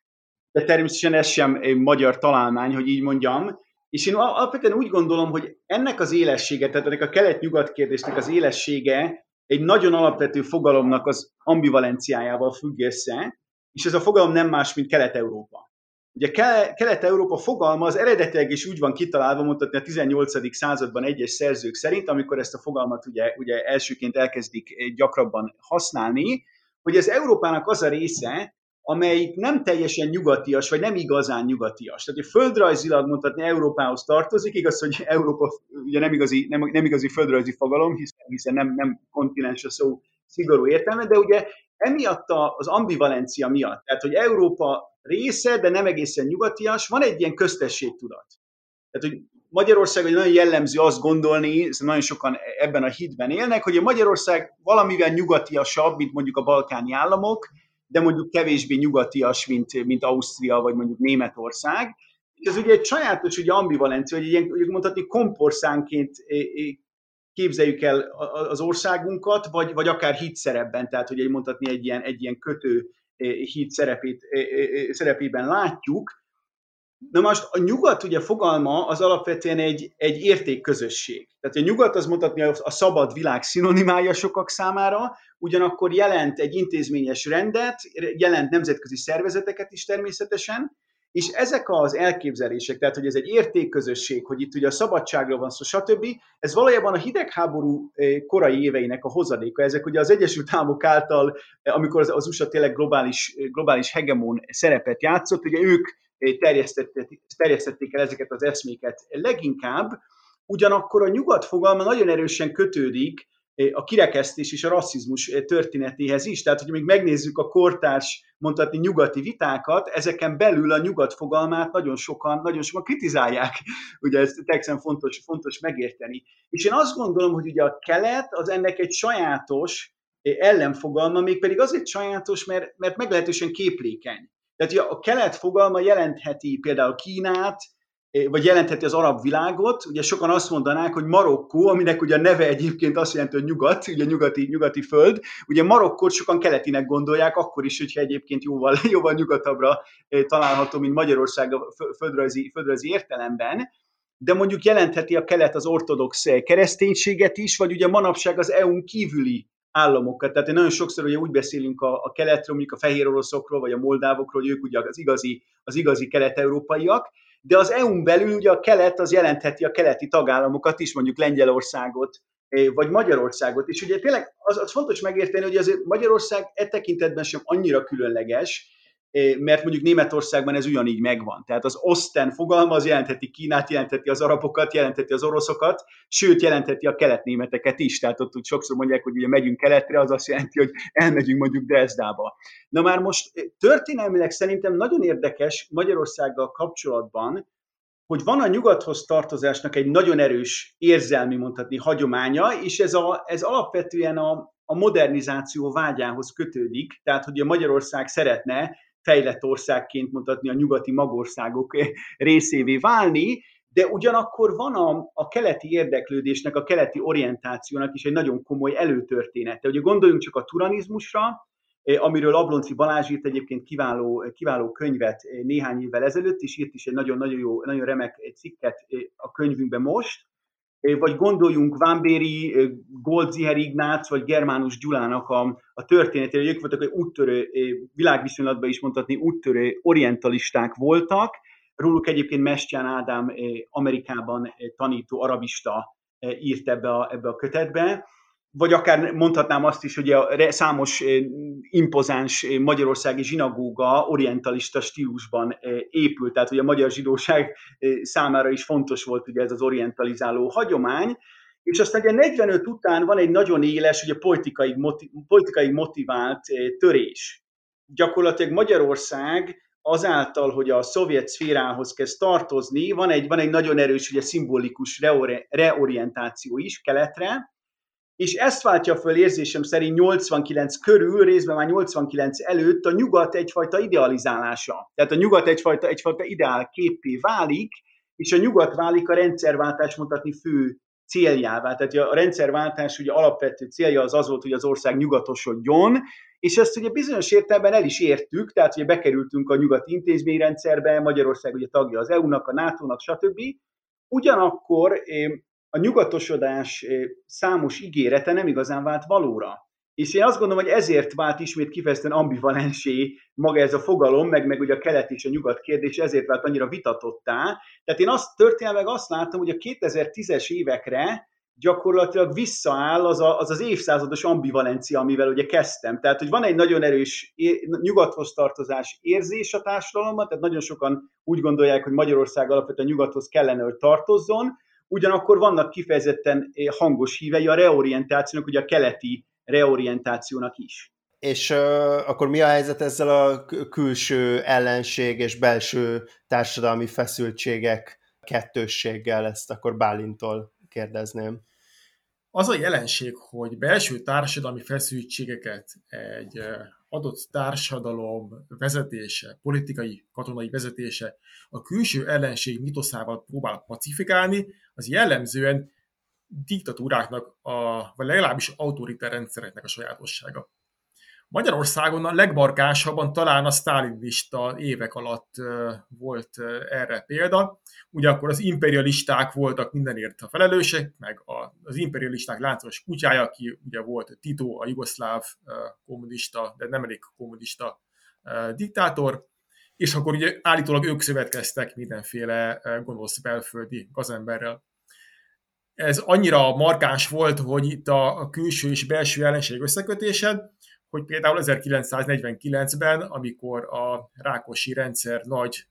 B: de természetesen ez sem egy magyar találmány, hogy így mondjam. És én alapvetően úgy gondolom, hogy ennek az élessége, tehát ennek a kelet-nyugat kérdésnek az élessége egy nagyon alapvető fogalomnak az ambivalenciájával függ össze, és ez a fogalom nem más, mint Kelet-Európa. Ugye Kelet-Európa fogalma az eredetileg is úgy van kitalálva, mondhatni a 18. században egyes szerzők szerint, amikor ezt a fogalmat ugye, ugye elsőként elkezdik gyakrabban használni, hogy ez Európának az a része, amelyik nem teljesen nyugatias, vagy nem igazán nyugatias. Tehát, hogy földrajzilag mondhatni Európához tartozik, igaz, hogy Európa ugye nem igazi, nem, nem igazi földrajzi fogalom, hiszen, hiszen nem, nem kontinens a szó szigorú értelme, de ugye emiatt az ambivalencia miatt, tehát, hogy Európa része, de nem egészen nyugatias, van egy ilyen köztességtudat. Tehát, hogy Magyarország hogy nagyon jellemző azt gondolni, hiszen nagyon sokan ebben a hitben élnek, hogy a Magyarország valamivel nyugatiasabb, mint mondjuk a balkáni államok, de mondjuk kevésbé nyugatias, mint, mint Ausztria, vagy mondjuk Németország. És ez ugye egy sajátos ugye ambivalencia, hogy ilyen, mondhatni, komporszánként képzeljük el az országunkat, vagy, vagy akár hitszerepben, tehát hogy egy mondhatni egy ilyen, egy ilyen kötő hit szerepét, szerepében látjuk. Na most a nyugat ugye fogalma az alapvetően egy, egy értékközösség. Tehát a nyugat az mondhatni a szabad világ szinonimája sokak számára, ugyanakkor jelent egy intézményes rendet, jelent nemzetközi szervezeteket is természetesen, és ezek az elképzelések, tehát hogy ez egy értékközösség, hogy itt ugye a szabadságról van szó, stb., ez valójában a hidegháború eh, korai éveinek a hozadéka. Ezek ugye az Egyesült Államok által, eh, amikor az, USA tényleg globális, eh, globális hegemon szerepet játszott, ugye ők terjesztették, terjesztették el ezeket az eszméket leginkább, ugyanakkor a nyugat fogalma nagyon erősen kötődik a kirekesztés és a rasszizmus történetéhez is. Tehát, hogy még megnézzük a kortárs, mondhatni nyugati vitákat, ezeken belül a nyugat fogalmát nagyon sokan, nagyon sokan kritizálják. [laughs] Ugye ez teljesen fontos, fontos megérteni. És én azt gondolom, hogy ugye a kelet az ennek egy sajátos ellenfogalma, mégpedig azért sajátos, mert, mert meglehetősen képlékeny. Tehát a kelet fogalma jelentheti például Kínát, vagy jelentheti az arab világot. Ugye sokan azt mondanák, hogy Marokkó, aminek ugye a neve egyébként azt jelenti, hogy nyugat, ugye nyugati, nyugati föld, ugye Marokkót sokan keletinek gondolják, akkor is, hogyha egyébként jóval, [laughs] jóval nyugatabbra található, mint Magyarország a földrajzi, földrajzi értelemben. de mondjuk jelentheti a kelet az ortodox kereszténységet is, vagy ugye manapság az EU-n kívüli államokat. Tehát nagyon sokszor ugye úgy beszélünk a, a keletről, mondjuk a fehér oroszokról, vagy a moldávokról, hogy ők ugye az igazi, az igazi kelet-európaiak, de az EU-n belül ugye a kelet az jelentheti a keleti tagállamokat is, mondjuk Lengyelországot, eh, vagy Magyarországot. És ugye tényleg az, az fontos megérteni, hogy azért Magyarország e tekintetben sem annyira különleges, mert mondjuk Németországban ez ugyanígy megvan. Tehát az Osten fogalma az jelentheti Kínát, jelentheti az arabokat, jelentheti az oroszokat, sőt jelentheti a keletnémeteket is. Tehát ott sokszor mondják, hogy ugye megyünk keletre, az azt jelenti, hogy elmegyünk mondjuk Dresdába. Na már most történelmileg szerintem nagyon érdekes Magyarországgal kapcsolatban, hogy van a nyugathoz tartozásnak egy nagyon erős érzelmi, mondhatni, hagyománya, és ez, a, ez alapvetően a, a modernizáció vágyához kötődik, tehát hogy a Magyarország szeretne fejlett országként mutatni a nyugati magországok részévé válni, de ugyanakkor van a, a keleti érdeklődésnek, a keleti orientációnak is egy nagyon komoly előtörténete. Ugye gondoljunk csak a turanizmusra, eh, amiről Ablonci Balázs írt egyébként kiváló, kiváló könyvet eh, néhány évvel ezelőtt, és írt is egy nagyon-nagyon jó, nagyon remek cikket eh, a könyvünkben most, vagy gondoljunk Vámbéri, Goldziher Ignác, vagy Germánus Gyulának a, a történetére, hogy ők voltak egy úttörő, világviszonylatban is mondhatni úttörő orientalisták voltak, róluk egyébként Mestján Ádám Amerikában tanító arabista írt ebbe a, ebbe a kötetbe, vagy akár mondhatnám azt is, hogy a számos eh, impozáns eh, magyarországi zsinagóga orientalista stílusban eh, épült, tehát hogy a magyar zsidóság számára is fontos volt ugye ez az orientalizáló hagyomány, és aztán ugye 45 után van egy nagyon éles, ugye politikai, politikai motivált törés. Gyakorlatilag Magyarország azáltal, hogy a szovjet szférához kezd tartozni, van egy, van egy nagyon erős, ugye szimbolikus reorientáció is keletre, és ezt váltja föl érzésem szerint 89 körül, részben már 89 előtt a nyugat egyfajta idealizálása. Tehát a nyugat egyfajta, egyfajta ideál képé válik, és a nyugat válik a rendszerváltás mutatni fő céljává. Tehát a rendszerváltás ugye alapvető célja az az volt, hogy az ország nyugatosodjon, és ezt ugye bizonyos értelemben el is értük, tehát ugye bekerültünk a nyugati intézményrendszerbe, Magyarország ugye tagja az EU-nak, a NATO-nak, stb. Ugyanakkor a nyugatosodás számos ígérete nem igazán vált valóra. És én azt gondolom, hogy ezért vált ismét kifejezetten ambivalensé maga ez a fogalom, meg, meg ugye a kelet és a nyugat kérdés, ezért vált annyira vitatottá. Tehát én azt történelmek azt látom, hogy a 2010-es évekre gyakorlatilag visszaáll az, a, az az évszázados ambivalencia, amivel ugye kezdtem. Tehát, hogy van egy nagyon erős nyugathoz tartozás érzés a társadalomban, tehát nagyon sokan úgy gondolják, hogy Magyarország alapvetően nyugathoz kellene, hogy tartozzon, ugyanakkor vannak kifejezetten eh, hangos hívei a reorientációnak, ugye a keleti reorientációnak is.
A: És uh, akkor mi a helyzet ezzel a külső ellenség és belső társadalmi feszültségek kettősséggel? Ezt akkor Bálintól kérdezném.
C: Az a jelenség, hogy belső társadalmi feszültségeket egy adott társadalom vezetése, politikai, katonai vezetése a külső ellenség mitoszával próbál pacifikálni, az jellemzően diktatúráknak, a, vagy legalábbis autoritár rendszereknek a sajátossága. Magyarországon a legmarkásabban talán a sztálinista évek alatt volt erre példa. Ugye akkor az imperialisták voltak mindenért a felelősek, meg az imperialisták láncos kutyája, aki ugye volt Tito, a jugoszláv kommunista, de nem elég kommunista diktátor, és akkor ugye állítólag ők szövetkeztek mindenféle gonosz belföldi gazemberrel. Ez annyira markáns volt, hogy itt a külső és belső ellenség összekötése, hogy például 1949-ben, amikor a Rákosi rendszer nagy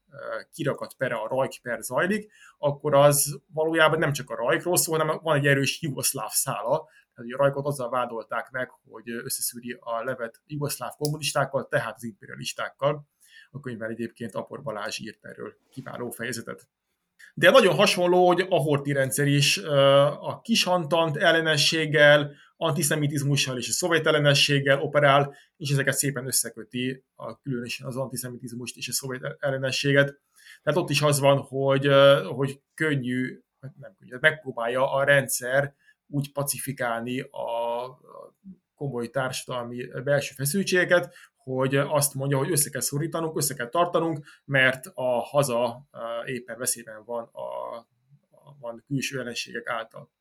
C: kirakat pere, a Rajk per zajlik, akkor az valójában nem csak a Rajkról szól, hanem van egy erős jugoszláv szála, tehát a Rajkot azzal vádolták meg, hogy összeszűri a levet jugoszláv kommunistákkal, tehát az imperialistákkal. A könyvben egyébként Apor Balázs írt erről kiváló fejezetet. De nagyon hasonló, hogy a Horti rendszer is a kishantant ellenességgel, antiszemitizmussal és a szovjet ellenességgel operál, és ezeket szépen összeköti, a, különösen az antiszemitizmust és a szovjet ellenességet. Tehát ott is az van, hogy, hogy könnyű, hát nem könnyű, hát megpróbálja a rendszer úgy pacifikálni a komoly társadalmi belső feszültségeket, hogy azt mondja, hogy össze kell szorítanunk, össze kell tartanunk, mert a haza éppen veszélyben van a, van külső ellenségek által.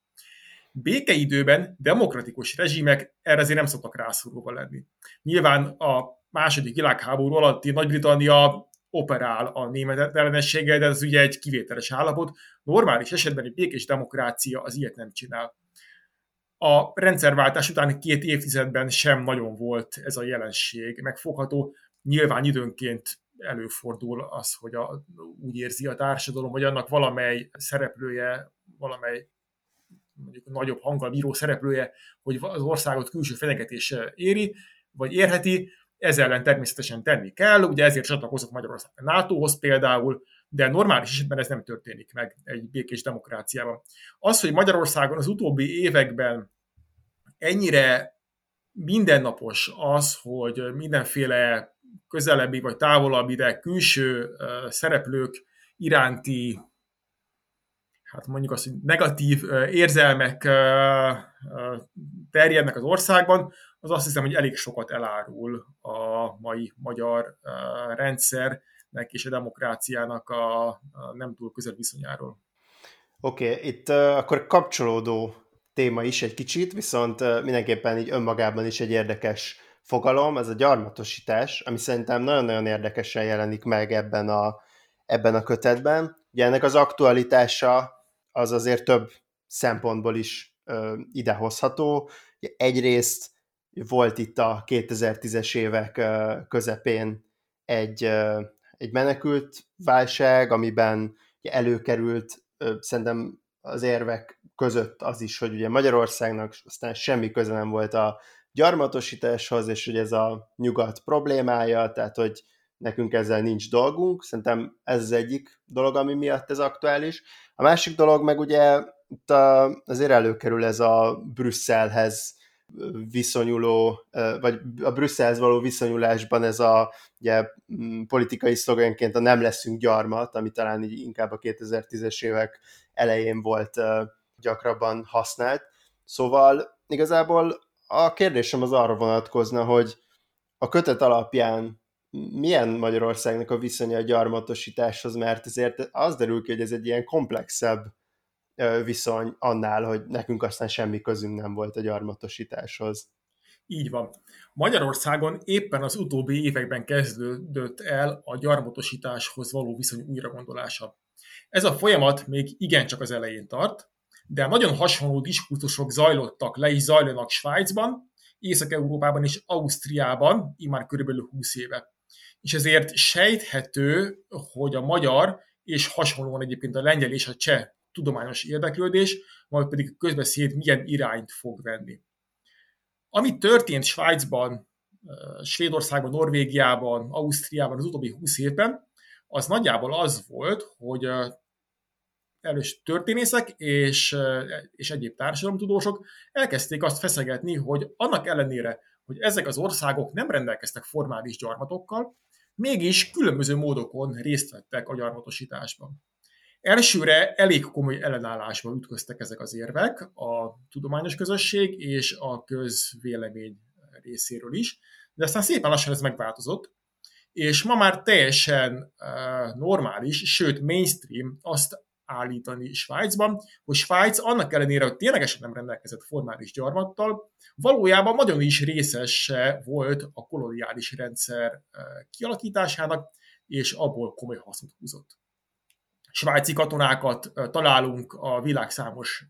C: Békeidőben demokratikus rezsimek erre azért nem szoktak rászorulva lenni. Nyilván a második világháború alatti Nagy-Britannia operál a német ellenességgel, de ez ugye egy kivételes állapot. Normális esetben egy békés demokrácia az ilyet nem csinál. A rendszerváltás után két évtizedben sem nagyon volt ez a jelenség megfogható. Nyilván időnként előfordul az, hogy a, úgy érzi a társadalom, hogy annak valamely szereplője, valamely mondjuk nagyobb hanggal bíró szereplője, hogy az országot külső fenyegetés éri, vagy érheti, ez ellen természetesen tenni kell, ugye ezért csatlakozott Magyarország a NATO-hoz például, de normális esetben ez nem történik meg egy békés demokráciában. Az, hogy Magyarországon az utóbbi években ennyire mindennapos az, hogy mindenféle közelebbi vagy távolabbi, de külső szereplők iránti hát mondjuk azt, hogy negatív érzelmek terjednek az országban, az azt hiszem, hogy elég sokat elárul a mai magyar rendszernek és a demokráciának a, nem túl közel viszonyáról.
A: Oké, okay, itt akkor kapcsolódó téma is egy kicsit, viszont uh, mindenképpen így önmagában is egy érdekes fogalom, ez a gyarmatosítás, ami szerintem nagyon-nagyon érdekesen jelenik meg ebben a, ebben a kötetben. Ugye ennek az aktualitása az azért több szempontból is idehozható. Egyrészt volt itt a 2010-es évek közepén egy, egy menekült válság, amiben előkerült szerintem az érvek között az is, hogy ugye Magyarországnak aztán semmi köze nem volt a gyarmatosításhoz, és hogy ez a nyugat problémája, tehát hogy nekünk ezzel nincs dolgunk. Szerintem ez az egyik dolog, ami miatt ez aktuális. A másik dolog meg ugye itt azért előkerül ez a Brüsszelhez viszonyuló, vagy a Brüsszelhez való viszonyulásban ez a ugye, politikai szlogenként a nem leszünk gyarmat, ami talán így inkább a 2010-es évek elején volt gyakrabban használt. Szóval igazából a kérdésem az arra vonatkozna, hogy a kötet alapján milyen Magyarországnak a viszonya a gyarmatosításhoz, mert ezért az derül ki, hogy ez egy ilyen komplexebb viszony annál, hogy nekünk aztán semmi közünk nem volt a gyarmatosításhoz.
C: Így van. Magyarországon éppen az utóbbi években kezdődött el a gyarmatosításhoz való viszony újragondolása. Ez a folyamat még igencsak az elején tart, de nagyon hasonló diskurzusok zajlottak le is zajlanak Svájcban, Észak-Európában és Ausztriában, immár körülbelül 20 éve. És ezért sejthető, hogy a magyar és hasonlóan egyébként a lengyel és a cseh tudományos érdeklődés, majd pedig a közbeszéd milyen irányt fog venni. Ami történt Svájcban, Svédországban, Norvégiában, Ausztriában az utóbbi 20 évben, az nagyjából az volt, hogy elős történészek és, és egyéb társadalomtudósok elkezdték azt feszegetni, hogy annak ellenére, hogy ezek az országok nem rendelkeztek formális gyarmatokkal, mégis különböző módokon részt vettek a gyarmatosításban. Elsőre elég komoly ellenállásba ütköztek ezek az érvek, a tudományos közösség és a közvélemény részéről is, de aztán szépen lassan ez megváltozott, és ma már teljesen uh, normális, sőt mainstream azt állítani Svájcban, hogy Svájc annak ellenére, hogy ténylegesen nem rendelkezett formális gyarmattal, valójában nagyon is részese volt a koloniális rendszer kialakításának, és abból komoly hasznot húzott svájci katonákat találunk a világ számos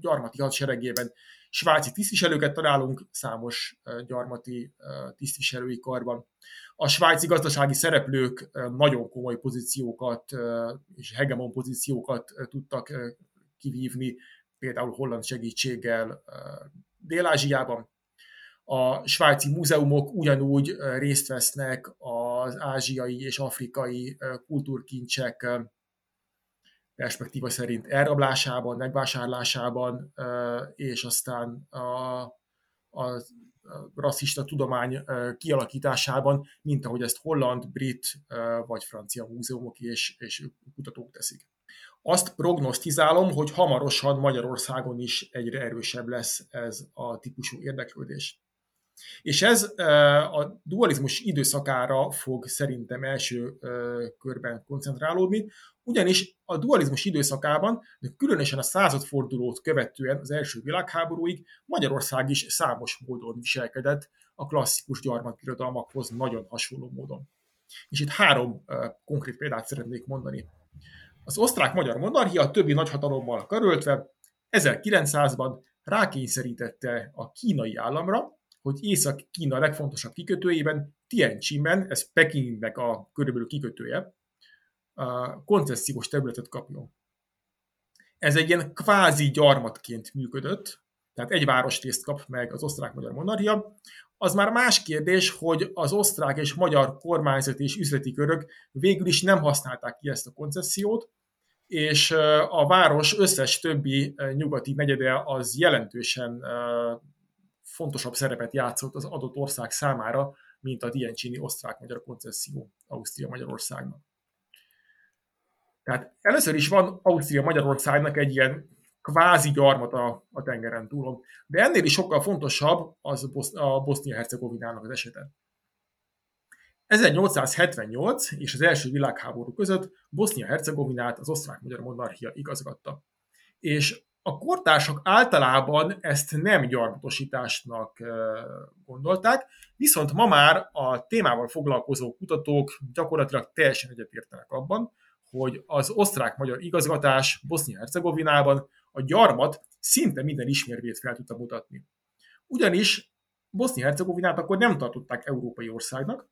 C: gyarmati hadseregében, svájci tisztviselőket találunk számos gyarmati tisztviselői karban. A svájci gazdasági szereplők nagyon komoly pozíciókat és hegemon pozíciókat tudtak kivívni, például holland segítséggel Dél-Ázsiában. A svájci múzeumok ugyanúgy részt vesznek az ázsiai és afrikai kultúrkincsek perspektíva szerint elrablásában, megvásárlásában, és aztán a, a rasszista tudomány kialakításában, mint ahogy ezt holland, brit vagy francia múzeumok és, és kutatók teszik. Azt prognosztizálom, hogy hamarosan Magyarországon is egyre erősebb lesz ez a típusú érdeklődés. És ez a dualizmus időszakára fog szerintem első körben koncentrálódni, ugyanis a dualizmus időszakában, de különösen a századfordulót követően az első világháborúig Magyarország is számos módon viselkedett a klasszikus gyarmatbirodalmakhoz nagyon hasonló módon. És itt három konkrét példát szeretnék mondani. Az osztrák-magyar monarchia a többi nagyhatalommal karöltve 1900-ban rákényszerítette a kínai államra, hogy Észak-Kína legfontosabb kikötőjében, Tianjinben, ez Pekingnek a körülbelül kikötője, a koncesziós területet kapjon. Ez egy ilyen kvázi gyarmatként működött, tehát egy városrészt kap meg az osztrák-magyar monarchia. Az már más kérdés, hogy az osztrák és magyar kormányzati és üzleti körök végül is nem használták ki ezt a koncesziót, és a város összes többi nyugati negyede az jelentősen fontosabb szerepet játszott az adott ország számára, mint a Diencsini osztrák-magyar koncesszió Ausztria-Magyarországnak. Tehát először is van Ausztria-Magyarországnak egy ilyen kvázi gyarmat a, a tengeren túlon. De ennél is sokkal fontosabb az a Bosznia-Hercegovinának az esete. 1878 és az első világháború között Bosznia-Hercegovinát az osztrák-magyar monarchia igazgatta. És a kortársak általában ezt nem gyarmatosításnak gondolták, viszont ma már a témával foglalkozó kutatók gyakorlatilag teljesen egyetértenek abban, hogy az osztrák-magyar igazgatás Bosznia-Hercegovinában a gyarmat szinte minden ismérvét fel tudta mutatni. Ugyanis Bosznia-Hercegovinát akkor nem tartották európai országnak,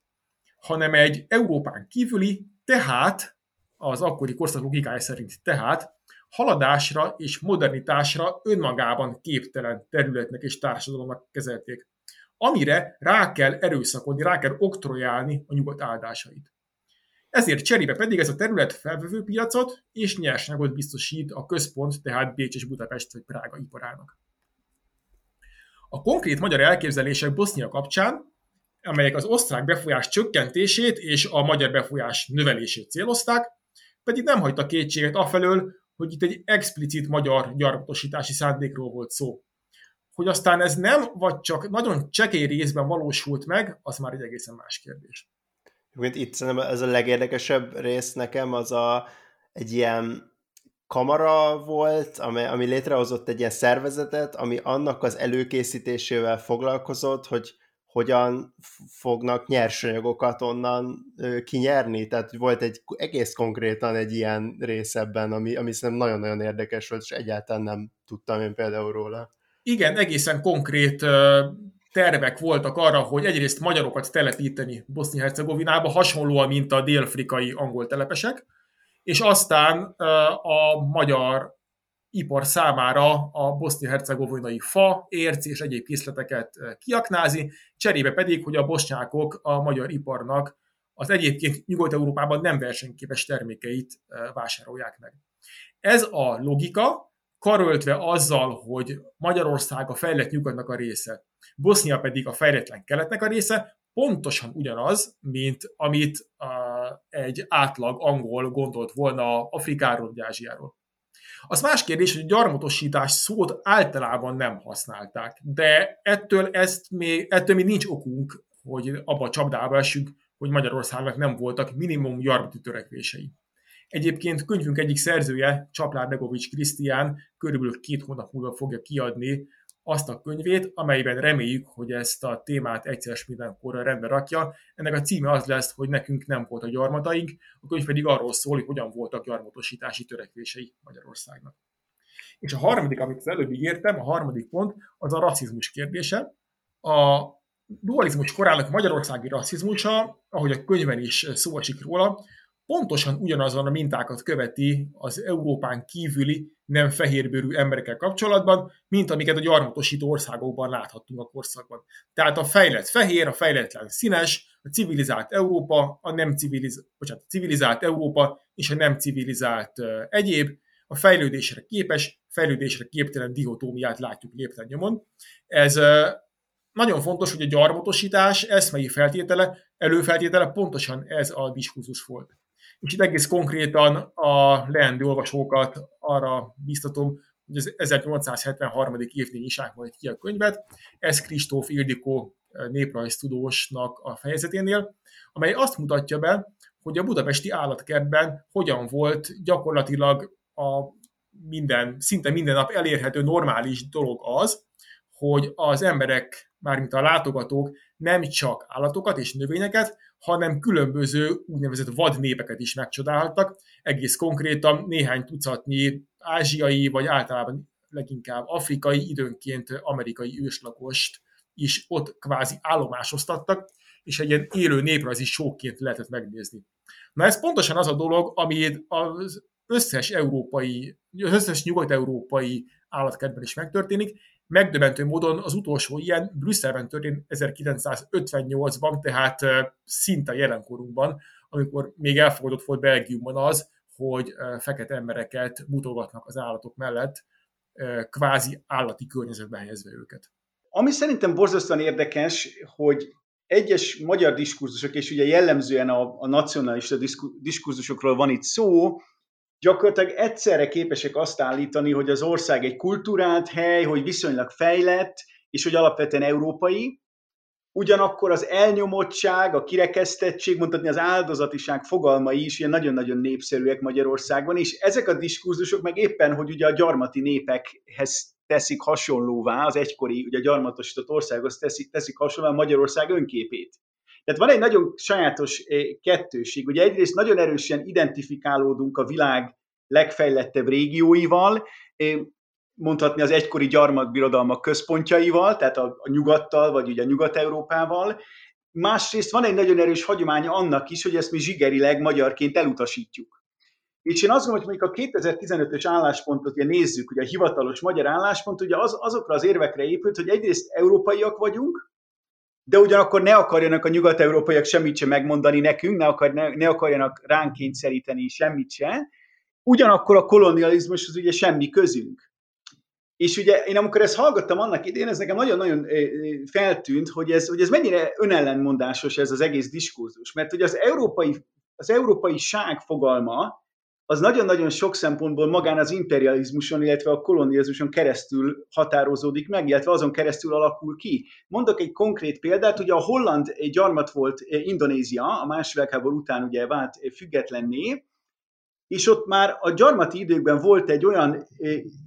C: hanem egy Európán kívüli, tehát az akkori korszak logikája szerint tehát haladásra és modernitásra önmagában képtelen területnek és társadalomnak kezelték, amire rá kell erőszakodni, rá kell oktrojálni a nyugat áldásait. Ezért cserébe pedig ez a terület felvevő piacot és nyersanyagot biztosít a központ, tehát Bécs és Budapest vagy Prága iparának. A konkrét magyar elképzelések Bosznia kapcsán, amelyek az osztrák befolyás csökkentését és a magyar befolyás növelését célozták, pedig nem hagyta kétséget afelől, hogy itt egy explicit magyar gyarmatosítási szándékról volt szó. Hogy aztán ez nem, vagy csak nagyon csekély részben valósult meg, az már egy egészen más kérdés.
A: Itt szerintem ez a legérdekesebb rész nekem, az a, egy ilyen kamara volt, ami, ami létrehozott egy ilyen szervezetet, ami annak az előkészítésével foglalkozott, hogy hogyan fognak nyersanyagokat onnan kinyerni. Tehát volt egy egész konkrétan egy ilyen rész ebben, ami, ami szerintem nagyon-nagyon érdekes volt, és egyáltalán nem tudtam én például róla.
C: Igen, egészen konkrét tervek voltak arra, hogy egyrészt magyarokat telepíteni Bosznia-Hercegovinába, hasonlóan, mint a dél-afrikai angol telepesek, és aztán a magyar ipar számára a bosznia-hercegovinai fa, érc és egyéb készleteket kiaknázi, cserébe pedig, hogy a bosnyákok a magyar iparnak az egyébként Nyugat-Európában nem versenyképes termékeit vásárolják meg. Ez a logika, karöltve azzal, hogy Magyarország a fejlett nyugatnak a része, Bosznia pedig a fejletlen keletnek a része, pontosan ugyanaz, mint amit uh, egy átlag angol gondolt volna Afrikáról vagy Ázsiáról. Az más kérdés, hogy gyarmatosítás szót általában nem használták, de ettől, ezt még, ettől még nincs okunk, hogy abba a csapdába esünk, hogy Magyarországnak nem voltak minimum gyarmati törekvései. Egyébként könyvünk egyik szerzője, Csaplár Begovics Krisztián körülbelül két hónap múlva fogja kiadni azt a könyvét, amelyben reméljük, hogy ezt a témát egyszer mindenkorra rendbe rakja. Ennek a címe az lesz, hogy nekünk nem volt a gyarmataink, a könyv pedig arról szól, hogy hogyan voltak gyarmatosítási törekvései Magyarországnak. És a harmadik, amit az előbb ígértem, a harmadik pont, az a rasszizmus kérdése. A dualizmus korának magyarországi rasszizmusa, ahogy a könyvben is szó esik róla, pontosan ugyanazon a mintákat követi az Európán kívüli nem fehérbőrű emberekkel kapcsolatban, mint amiket a gyarmatosító országokban láthattunk a korszakban. Tehát a fejlett fehér, a fejletlen színes, a civilizált Európa, a nem civiliz, bocsánat, civilizált Európa és a nem civilizált egyéb, a fejlődésre képes, fejlődésre képtelen dihotómiát látjuk lépten nyomon. Ez nagyon fontos, hogy a gyarmatosítás eszmei feltétele, előfeltétele pontosan ez a diskurzus volt. És itt egész konkrétan a leendő olvasókat arra biztatom, hogy az 1873. évnél nyissák majd ki a könyvet. Ez Kristóf Ildikó néprajztudósnak a fejezeténél, amely azt mutatja be, hogy a budapesti állatkertben hogyan volt gyakorlatilag a minden, szinte minden nap elérhető normális dolog az, hogy az emberek, mármint a látogatók nem csak állatokat és növényeket, hanem különböző úgynevezett vadnépeket is megcsodálhattak. Egész konkrétan néhány tucatnyi ázsiai, vagy általában leginkább afrikai, időnként amerikai őslakost is ott kvázi állomásoztattak, és egy ilyen élő néprajzi sóként lehetett megnézni. Na ez pontosan az a dolog, ami az összes európai, az összes nyugat-európai állatkertben is megtörténik. Megdöbbentő módon az utolsó ilyen Brüsszelben történt 1958-ban, tehát szinte jelenkorunkban, amikor még elfogadott volt Belgiumban az, hogy fekete embereket mutogatnak az állatok mellett, kvázi állati környezetbe helyezve őket.
B: Ami szerintem borzasztóan érdekes, hogy egyes magyar diskurzusok, és ugye jellemzően a, a nacionalista diskurzusokról van itt szó, gyakorlatilag egyszerre képesek azt állítani, hogy az ország egy kultúrált hely, hogy viszonylag fejlett, és hogy alapvetően európai, ugyanakkor az elnyomottság, a kirekesztettség, mondhatni az áldozatiság fogalmai is ilyen nagyon-nagyon népszerűek Magyarországon, és ezek a diskurzusok meg éppen, hogy ugye a gyarmati népekhez teszik hasonlóvá, az egykori, ugye a gyarmatosított országhoz teszik, teszik hasonlóvá Magyarország önképét. Tehát van egy nagyon sajátos eh, kettőség. Ugye egyrészt nagyon erősen identifikálódunk a világ legfejlettebb régióival, eh, mondhatni az egykori gyarmatbirodalmak központjaival, tehát a, a nyugattal, vagy ugye a Nyugat-Európával. Másrészt van egy nagyon erős hagyománya annak is, hogy ezt mi zsigerileg magyarként elutasítjuk. És én azt gondolom, hogy mondjuk a 2015-ös álláspontot ugye nézzük, ugye a hivatalos magyar álláspont, ugye az, azokra az érvekre épült, hogy egyrészt európaiak vagyunk, de ugyanakkor ne akarjanak a nyugat-európaiak semmit sem megmondani nekünk, ne, akar, ne, ne akarjanak ránk kényszeríteni semmit se, ugyanakkor a kolonializmushoz ugye semmi közünk. És ugye én amikor ezt hallgattam annak idén, ez nekem nagyon-nagyon feltűnt, hogy ez, hogy ez mennyire önellenmondásos ez az egész diskurzus. Mert ugye az európai, az európai ság fogalma, az nagyon-nagyon sok szempontból magán az imperializmuson, illetve a kolonializmuson keresztül határozódik meg, illetve azon keresztül alakul ki. Mondok egy konkrét példát, ugye a holland gyarmat volt Indonézia, a második világháború után ugye vált függetlenné, és ott már a gyarmati időkben volt egy olyan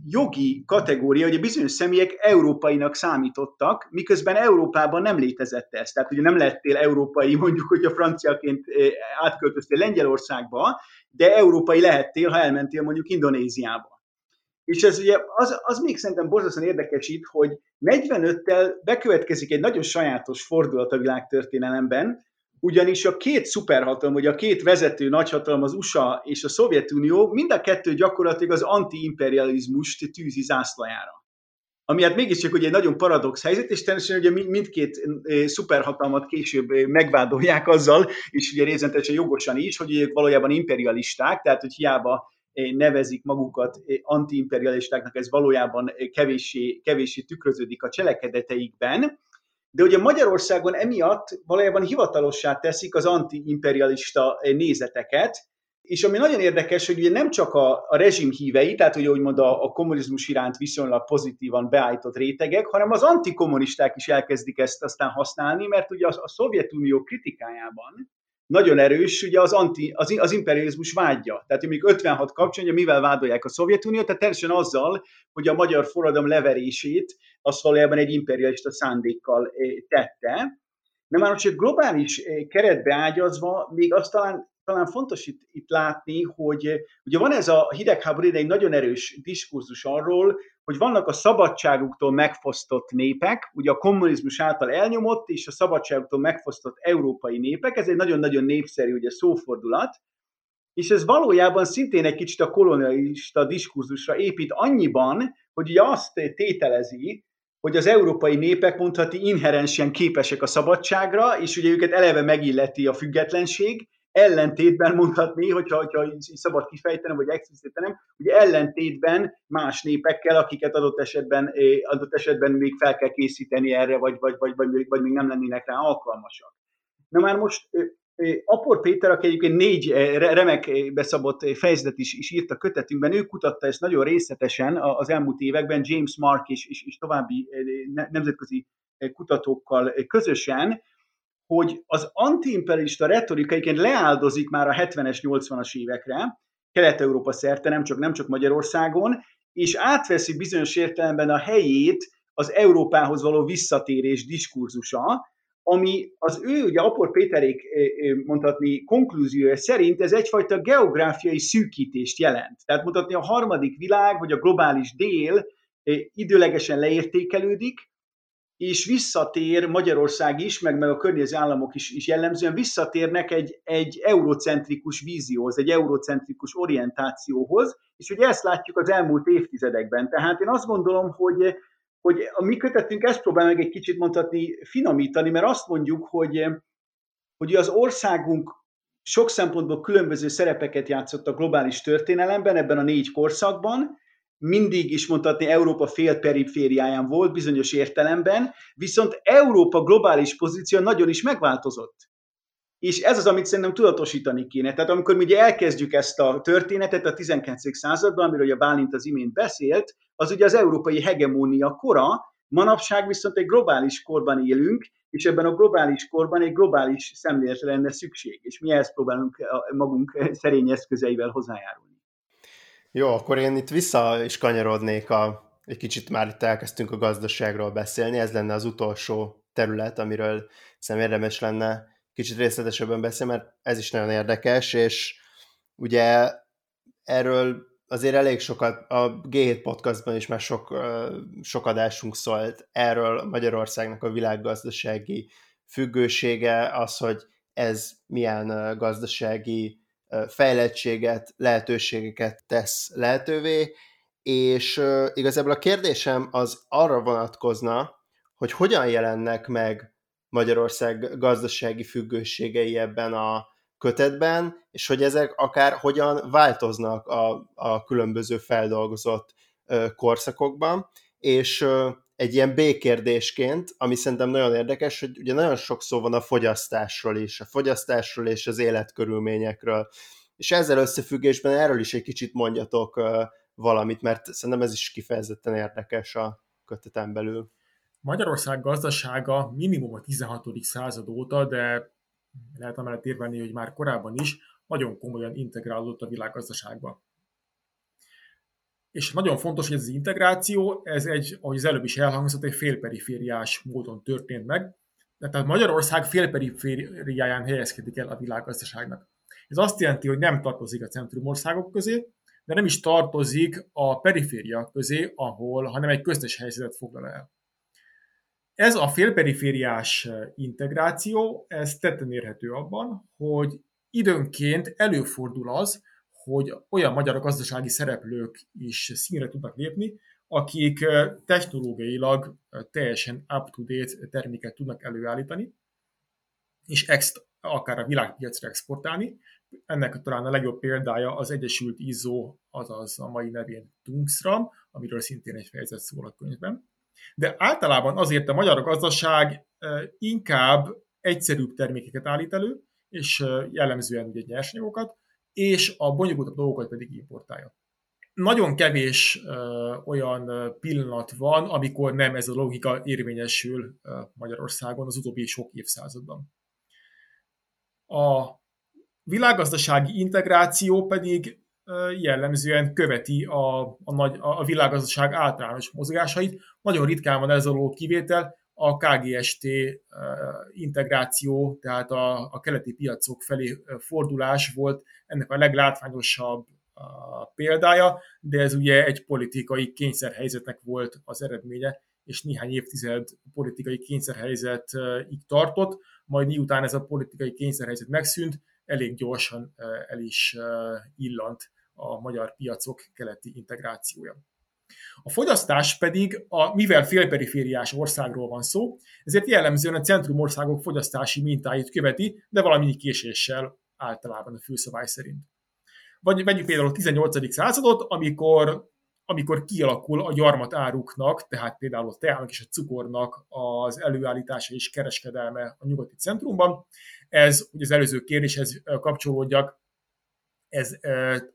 B: jogi kategória, hogy a bizonyos személyek európainak számítottak, miközben Európában nem létezett ez. Tehát ugye nem lettél európai, mondjuk, hogy a franciaként átköltöztél Lengyelországba, de európai lehettél, ha elmentél mondjuk Indonéziába. És ez ugye az, az még szerintem borzasztóan érdekes itt, hogy 45-tel bekövetkezik egy nagyon sajátos fordulat a világtörténelemben, ugyanis a két szuperhatalom, vagy a két vezető nagyhatalom, az USA és a Szovjetunió, mind a kettő gyakorlatilag az antiimperializmust tűzi zászlajára. Ami hát mégiscsak ugye egy nagyon paradox helyzet, és természetesen ugye mindkét szuperhatalmat később megvádolják azzal, és ugye részletesen jogosan is, hogy ők valójában imperialisták, tehát hogy hiába nevezik magukat antiimperialistáknak, ez valójában kevéssé, kevéssé tükröződik a cselekedeteikben, de ugye Magyarországon emiatt valójában hivatalossá teszik az antiimperialista nézeteket, és ami nagyon érdekes, hogy ugye nem csak a, a rezsim hívei, tehát hogy úgymond a, a kommunizmus iránt viszonylag pozitívan beállított rétegek, hanem az antikommunisták is elkezdik ezt aztán használni, mert ugye az, a Szovjetunió kritikájában nagyon erős ugye az, anti, az, az imperializmus vágyja. Tehát még 56 kapcsán, mivel vádolják a Szovjetuniót, tehát természetesen azzal, hogy a magyar forradalom leverését az valójában egy imperialista szándékkal eh, tette. De már most globális eh, keretbe ágyazva, még azt talán, talán fontos itt, itt látni, hogy eh, ugye van ez a hidegháború egy nagyon erős diskurzus arról, hogy vannak a szabadságuktól megfosztott népek, ugye a kommunizmus által elnyomott és a szabadságuktól megfosztott európai népek, ez egy nagyon-nagyon népszerű ugye, szófordulat, és ez valójában szintén egy kicsit a kolonialista diskurzusra épít annyiban, hogy ugye azt tételezi, hogy az európai népek mondhatni inherensen képesek a szabadságra, és ugye őket eleve megilleti a függetlenség, ellentétben mondhatni, hogyha, hogyha szabad kifejtenem, vagy explicitenem, hogy ellentétben más népekkel, akiket adott esetben, eh, adott esetben még fel kell készíteni erre, vagy, vagy, vagy, vagy, vagy még nem lennének rá alkalmasak. Na már most Apor Péter, aki egyébként négy remek beszabott fejezetet is, is írt a kötetünkben, ő kutatta ezt nagyon részletesen az elmúlt években, James Mark és, és, és további nemzetközi kutatókkal közösen, hogy az antiimperialista retorika egyébként leáldozik már a 70-es, 80-as évekre, Kelet-Európa szerte, nem csak, nem csak Magyarországon, és átveszi bizonyos értelemben a helyét az Európához való visszatérés diskurzusa, ami az ő, ugye Apor Péterék mondhatni konklúziója szerint ez egyfajta geográfiai szűkítést jelent. Tehát mutatni a harmadik világ, vagy a globális dél időlegesen leértékelődik, és visszatér Magyarország is, meg, meg a környező államok is, is jellemzően visszatérnek egy, egy eurocentrikus vízióhoz, egy eurocentrikus orientációhoz, és ugye ezt látjuk az elmúlt évtizedekben. Tehát én azt gondolom, hogy, hogy a mi kötetünk ezt próbál meg egy kicsit mondhatni, finomítani, mert azt mondjuk, hogy, hogy az országunk sok szempontból különböző szerepeket játszott a globális történelemben, ebben a négy korszakban, mindig is mondhatni Európa fél perifériáján volt bizonyos értelemben, viszont Európa globális pozíció nagyon is megváltozott. És ez az, amit szerintem tudatosítani kéne. Tehát amikor mi ugye elkezdjük ezt a történetet a 19. században, amiről a Bálint az imént beszélt, az ugye az európai hegemónia kora, manapság viszont egy globális korban élünk, és ebben a globális korban egy globális szemléletre lenne szükség, és mi ezt próbálunk magunk szerény eszközeivel hozzájárulni.
A: Jó, akkor én itt vissza is kanyarodnék a, egy kicsit már itt elkezdtünk a gazdaságról beszélni, ez lenne az utolsó terület, amiről szerintem érdemes lenne kicsit részletesebben beszélni, mert ez is nagyon érdekes, és ugye erről azért elég sokat, a G7 podcastban is már sok, sok adásunk szólt erről Magyarországnak a világgazdasági függősége, az, hogy ez milyen gazdasági fejlettséget, lehetőségeket tesz lehetővé, és igazából a kérdésem az arra vonatkozna, hogy hogyan jelennek meg Magyarország gazdasági függőségei ebben a kötetben, és hogy ezek akár hogyan változnak a, a különböző feldolgozott korszakokban, és egy ilyen B-kérdésként, ami szerintem nagyon érdekes, hogy ugye nagyon sok szó van a fogyasztásról is, a fogyasztásról és az életkörülményekről, és ezzel összefüggésben erről is egy kicsit mondjatok valamit, mert szerintem ez is kifejezetten érdekes a köteten belül.
C: Magyarország gazdasága minimum a 16. század óta, de lehet amellett érvelni, hogy már korábban is nagyon komolyan integrálódott a világgazdaságba. És nagyon fontos, hogy ez az integráció, ez egy, ahogy az előbb is elhangzott, egy félperifériás módon történt meg. Tehát Magyarország félperifériáján helyezkedik el a világgazdaságnak. Ez azt jelenti, hogy nem tartozik a centrumországok közé, de nem is tartozik a periféria közé, ahol, hanem egy köztes helyzetet foglal el. Ez a félperifériás integráció, ez tetten érhető abban, hogy időnként előfordul az, hogy olyan magyar gazdasági szereplők is színre tudnak lépni, akik technológiailag teljesen up-to-date terméket tudnak előállítani, és ext, akár a világpiacra exportálni. Ennek talán a legjobb példája az Egyesült Izzó, azaz a mai nevén Tungsram, amiről szintén egy fejezet szól a könyvben. De általában azért a magyar gazdaság inkább egyszerűbb termékeket állít elő, és jellemzően ugye nyersanyagokat, és a bonyolultabb dolgokat pedig importálja. Nagyon kevés uh, olyan pillanat van, amikor nem ez a logika érvényesül uh, Magyarországon az utóbbi sok évszázadban. A világgazdasági integráció pedig jellemzően követi a, a, nagy, a világgazdaság általános mozgásait. Nagyon ritkán van ez a kivétel, a KGST integráció, tehát a, a keleti piacok felé fordulás volt ennek a leglátványosabb példája, de ez ugye egy politikai kényszerhelyzetnek volt az eredménye, és néhány évtized politikai kényszerhelyzet így tartott, majd miután ez a politikai kényszerhelyzet megszűnt, elég gyorsan el is illant a magyar piacok keleti integrációja. A fogyasztás pedig, a, mivel félperifériás országról van szó, ezért jellemzően a centrum országok fogyasztási mintáit követi, de valami késéssel általában a főszabály szerint. Vagy vegyük például a 18. századot, amikor, amikor kialakul a gyarmat áruknak, tehát például a teának és a cukornak az előállítása és kereskedelme a nyugati centrumban. Ez, hogy az előző kérdéshez kapcsolódjak, ez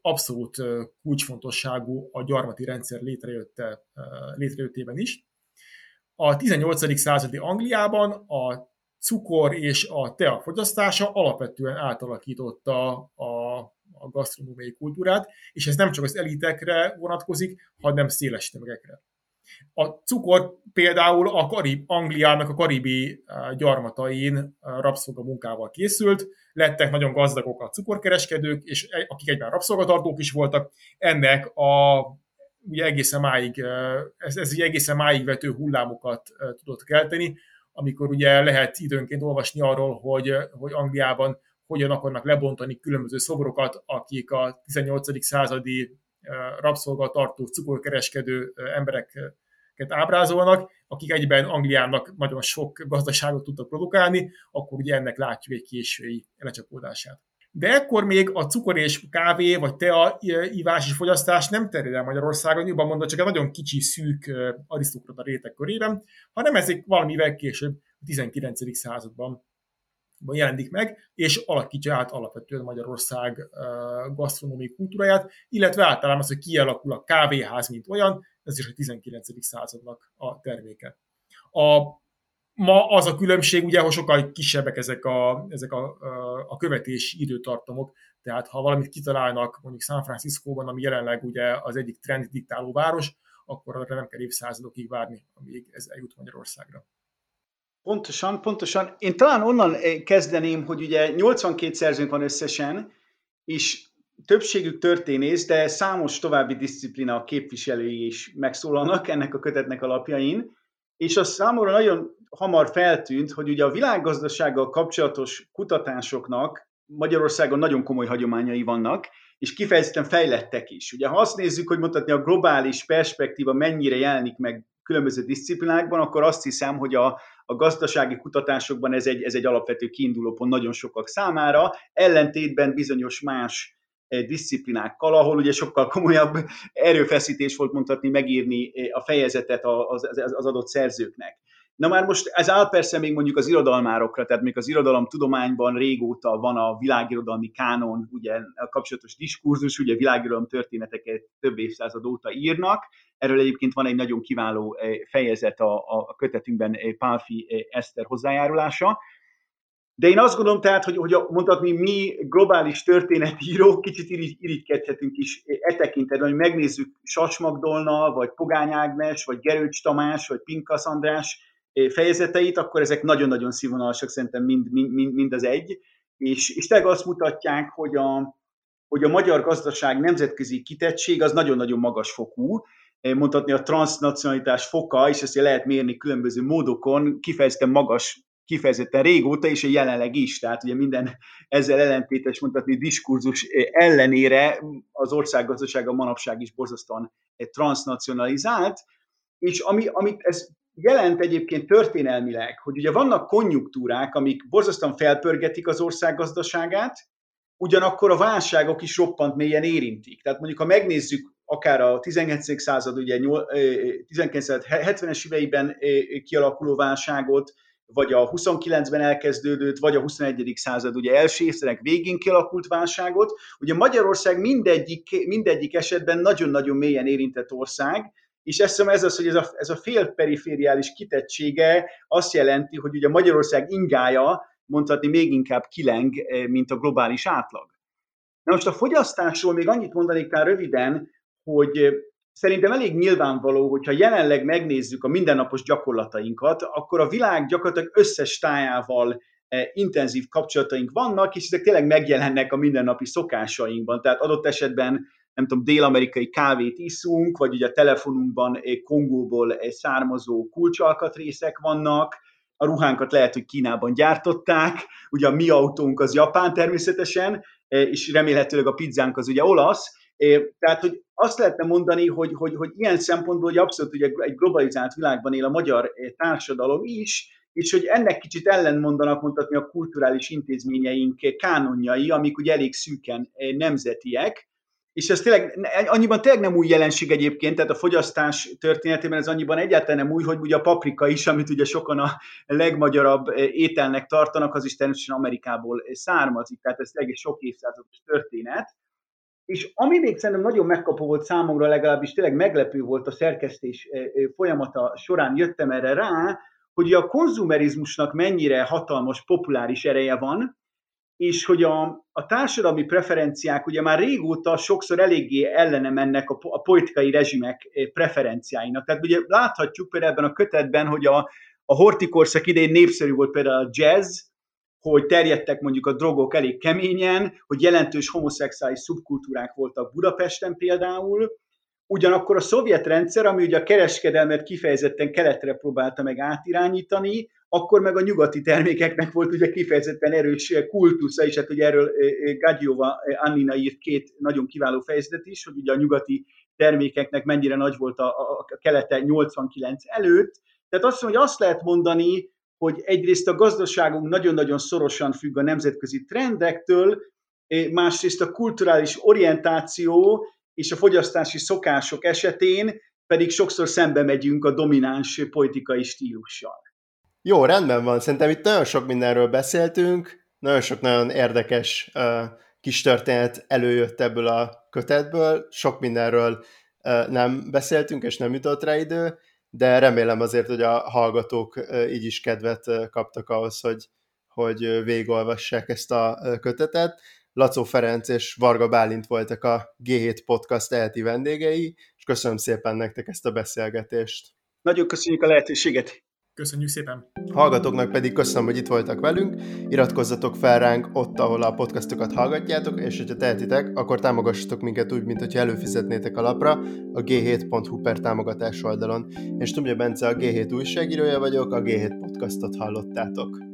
C: abszolút kulcsfontosságú a gyarmati rendszer létrejötte, létrejöttében is. A 18. századi Angliában a cukor és a tea fogyasztása alapvetően átalakította a, a gasztronómiai kultúrát, és ez nem csak az elitekre vonatkozik, hanem széles tömegekre. A cukor például a Karib, Angliának a karibi gyarmatain rabszolga munkával készült, lettek nagyon gazdagok a cukorkereskedők, és akik egyben rabszolgatartók is voltak, ennek a ugye egészen máig, ez, ez ugye egészen máig vető hullámokat tudott kelteni, amikor ugye lehet időnként olvasni arról, hogy, hogy Angliában hogyan akarnak lebontani különböző szobrokat, akik a 18. századi rabszolgatartó, cukorkereskedő embereket ábrázolnak, akik egyben Angliának nagyon sok gazdaságot tudtak produkálni, akkor ugye ennek látjuk egy késői lecsapódását. De ekkor még a cukor és kávé, vagy tea ivás és fogyasztás nem terjed el Magyarországon, jobban mondva csak egy nagyon kicsi, szűk arisztokrata réteg körében, hanem ezek valamivel később, a 19. században jelenik meg, és alakítja át alapvetően Magyarország gasztronómiai kultúráját, illetve általában az, hogy kialakul a kávéház, mint olyan, ez is a 19. századnak a terméke. A, ma az a különbség, ugye, hogy sokkal kisebbek ezek a, ezek a, a követési időtartamok, tehát ha valamit kitalálnak mondjuk San Franciscóban, ami jelenleg ugye az egyik trend diktáló város, akkor arra nem kell évszázadokig várni, amíg ez eljut Magyarországra.
B: Pontosan, pontosan. Én talán onnan eh, kezdeném, hogy ugye 82 szerzőnk van összesen, és többségük történész, de számos további disziplina képviselői is megszólalnak ennek a kötetnek alapjain, és az számomra nagyon hamar feltűnt, hogy ugye a világgazdasággal kapcsolatos kutatásoknak Magyarországon nagyon komoly hagyományai vannak, és kifejezetten fejlettek is. Ugye ha azt nézzük, hogy mutatni a globális perspektíva mennyire jelenik meg különböző disziplinákban, akkor azt hiszem, hogy a, a gazdasági kutatásokban ez egy, ez egy alapvető kiindulópont nagyon sokak számára, ellentétben bizonyos más eh, disziplinákkal, ahol ugye sokkal komolyabb erőfeszítés volt mondhatni megírni eh, a fejezetet az, az adott szerzőknek. Na már most ez áll persze még mondjuk az irodalmárokra, tehát még az irodalom tudományban régóta van a világirodalmi kánon, ugye a kapcsolatos diskurzus, ugye világirodalom történeteket több évszázad óta írnak. Erről egyébként van egy nagyon kiváló eh, fejezet a, a kötetünkben eh, Pálfi eh, Eszter hozzájárulása. De én azt gondolom tehát, hogy, hogy mondhatni mi globális történetírók kicsit irigykedhetünk is e tekintetben, hogy megnézzük Sacs Magdolna, vagy Pogány Ágnes, vagy Gerőcs Tamás, vagy Pinkas András fejezeteit, akkor ezek nagyon-nagyon színvonalasak szerintem mind, mind, mind az egy, és, és tényleg azt mutatják, hogy a, hogy a magyar gazdaság nemzetközi kitettség az nagyon-nagyon magas fokú, mondhatni a transnacionalitás foka, és ezt lehet mérni különböző módokon, kifejezetten magas, kifejezetten régóta, és a jelenleg is, tehát ugye minden ezzel ellentétes mondhatni diskurzus ellenére az ország gazdasága manapság is borzasztóan transnacionalizált, és ami, amit ez jelent egyébként történelmileg, hogy ugye vannak konjunktúrák, amik borzasztóan felpörgetik az ország gazdaságát, ugyanakkor a válságok is roppant mélyen érintik. Tehát mondjuk, ha megnézzük akár a 19. század, ugye 1970-es éveiben kialakuló válságot, vagy a 29-ben elkezdődött, vagy a 21. század ugye első évszerek végén kialakult válságot. Ugye Magyarország mindegyik, mindegyik esetben nagyon-nagyon mélyen érintett ország, és ezt hiszem ez az, hogy ez a, ez a félperifériális kitettsége azt jelenti, hogy ugye Magyarország ingája mondhatni még inkább kileng, eh, mint a globális átlag. Na most a fogyasztásról még annyit mondanék rá röviden, hogy eh, szerintem elég nyilvánvaló, hogyha jelenleg megnézzük a mindennapos gyakorlatainkat, akkor a világ gyakorlatilag összes tájával eh, intenzív kapcsolataink vannak, és ezek tényleg megjelennek a mindennapi szokásainkban. Tehát adott esetben nem tudom, dél-amerikai kávét iszunk, vagy ugye a telefonunkban Kongóból származó kulcsalkatrészek vannak, a ruhánkat lehet, hogy Kínában gyártották, ugye a mi autónk az japán természetesen, és remélhetőleg a pizzánk az ugye olasz, tehát, hogy azt lehetne mondani, hogy, hogy, hogy ilyen szempontból hogy abszolút ugye egy globalizált világban él a magyar társadalom is, és hogy ennek kicsit ellentmondanak mondhatni a kulturális intézményeink kánonjai, amik ugye elég szűken nemzetiek, és ez tényleg, annyiban tényleg nem új jelenség egyébként, tehát a fogyasztás történetében ez annyiban egyáltalán nem új, hogy ugye a paprika is, amit ugye sokan a legmagyarabb ételnek tartanak, az is természetesen Amerikából származik, tehát ez egy sok évszázados történet. És ami még szerintem nagyon megkapó volt számomra, legalábbis tényleg meglepő volt a szerkesztés folyamata során, jöttem erre rá, hogy a konzumerizmusnak mennyire hatalmas, populáris ereje van, és hogy a, a társadalmi preferenciák ugye már régóta sokszor eléggé ellene mennek a, a politikai rezsimek eh, preferenciáinak. Tehát ugye láthatjuk például ebben a kötetben, hogy a, a hortikorszak idején népszerű volt például a jazz, hogy terjedtek mondjuk a drogok elég keményen, hogy jelentős homoszexuális szubkultúrák voltak Budapesten például, Ugyanakkor a szovjet rendszer, ami ugye a kereskedelmet kifejezetten keletre próbálta meg átirányítani, akkor meg a nyugati termékeknek volt ugye kifejezetten erős kultusza, és hát ugye erről Gagyova Annina írt két nagyon kiváló fejezetet is, hogy ugye a nyugati termékeknek mennyire nagy volt a, a, a kelete 89 előtt. Tehát azt mondom, hogy azt lehet mondani, hogy egyrészt a gazdaságunk nagyon-nagyon szorosan függ a nemzetközi trendektől, másrészt a kulturális orientáció és a fogyasztási szokások esetén pedig sokszor szembe megyünk a domináns politikai stílussal.
A: Jó, rendben van. Szerintem itt nagyon sok mindenről beszéltünk, nagyon sok nagyon érdekes uh, kis történet előjött ebből a kötetből, sok mindenről uh, nem beszéltünk, és nem jutott rá idő, de remélem azért, hogy a hallgatók uh, így is kedvet uh, kaptak ahhoz, hogy, hogy végigolvassák ezt a kötetet. Lacó Ferenc és Varga Bálint voltak a G7 Podcast eheti vendégei, és köszönöm szépen nektek ezt a beszélgetést.
B: Nagyon köszönjük a lehetőséget!
C: Köszönjük szépen!
A: Hallgatóknak pedig köszönöm, hogy itt voltak velünk. Iratkozzatok fel ránk ott, ahol a podcastokat hallgatjátok, és hogyha tehetitek, akkor támogassatok minket úgy, mint hogyha előfizetnétek a lapra a g7.hu per támogatás oldalon. Én Stumja Bence a G7 újságírója vagyok, a G7 podcastot hallottátok.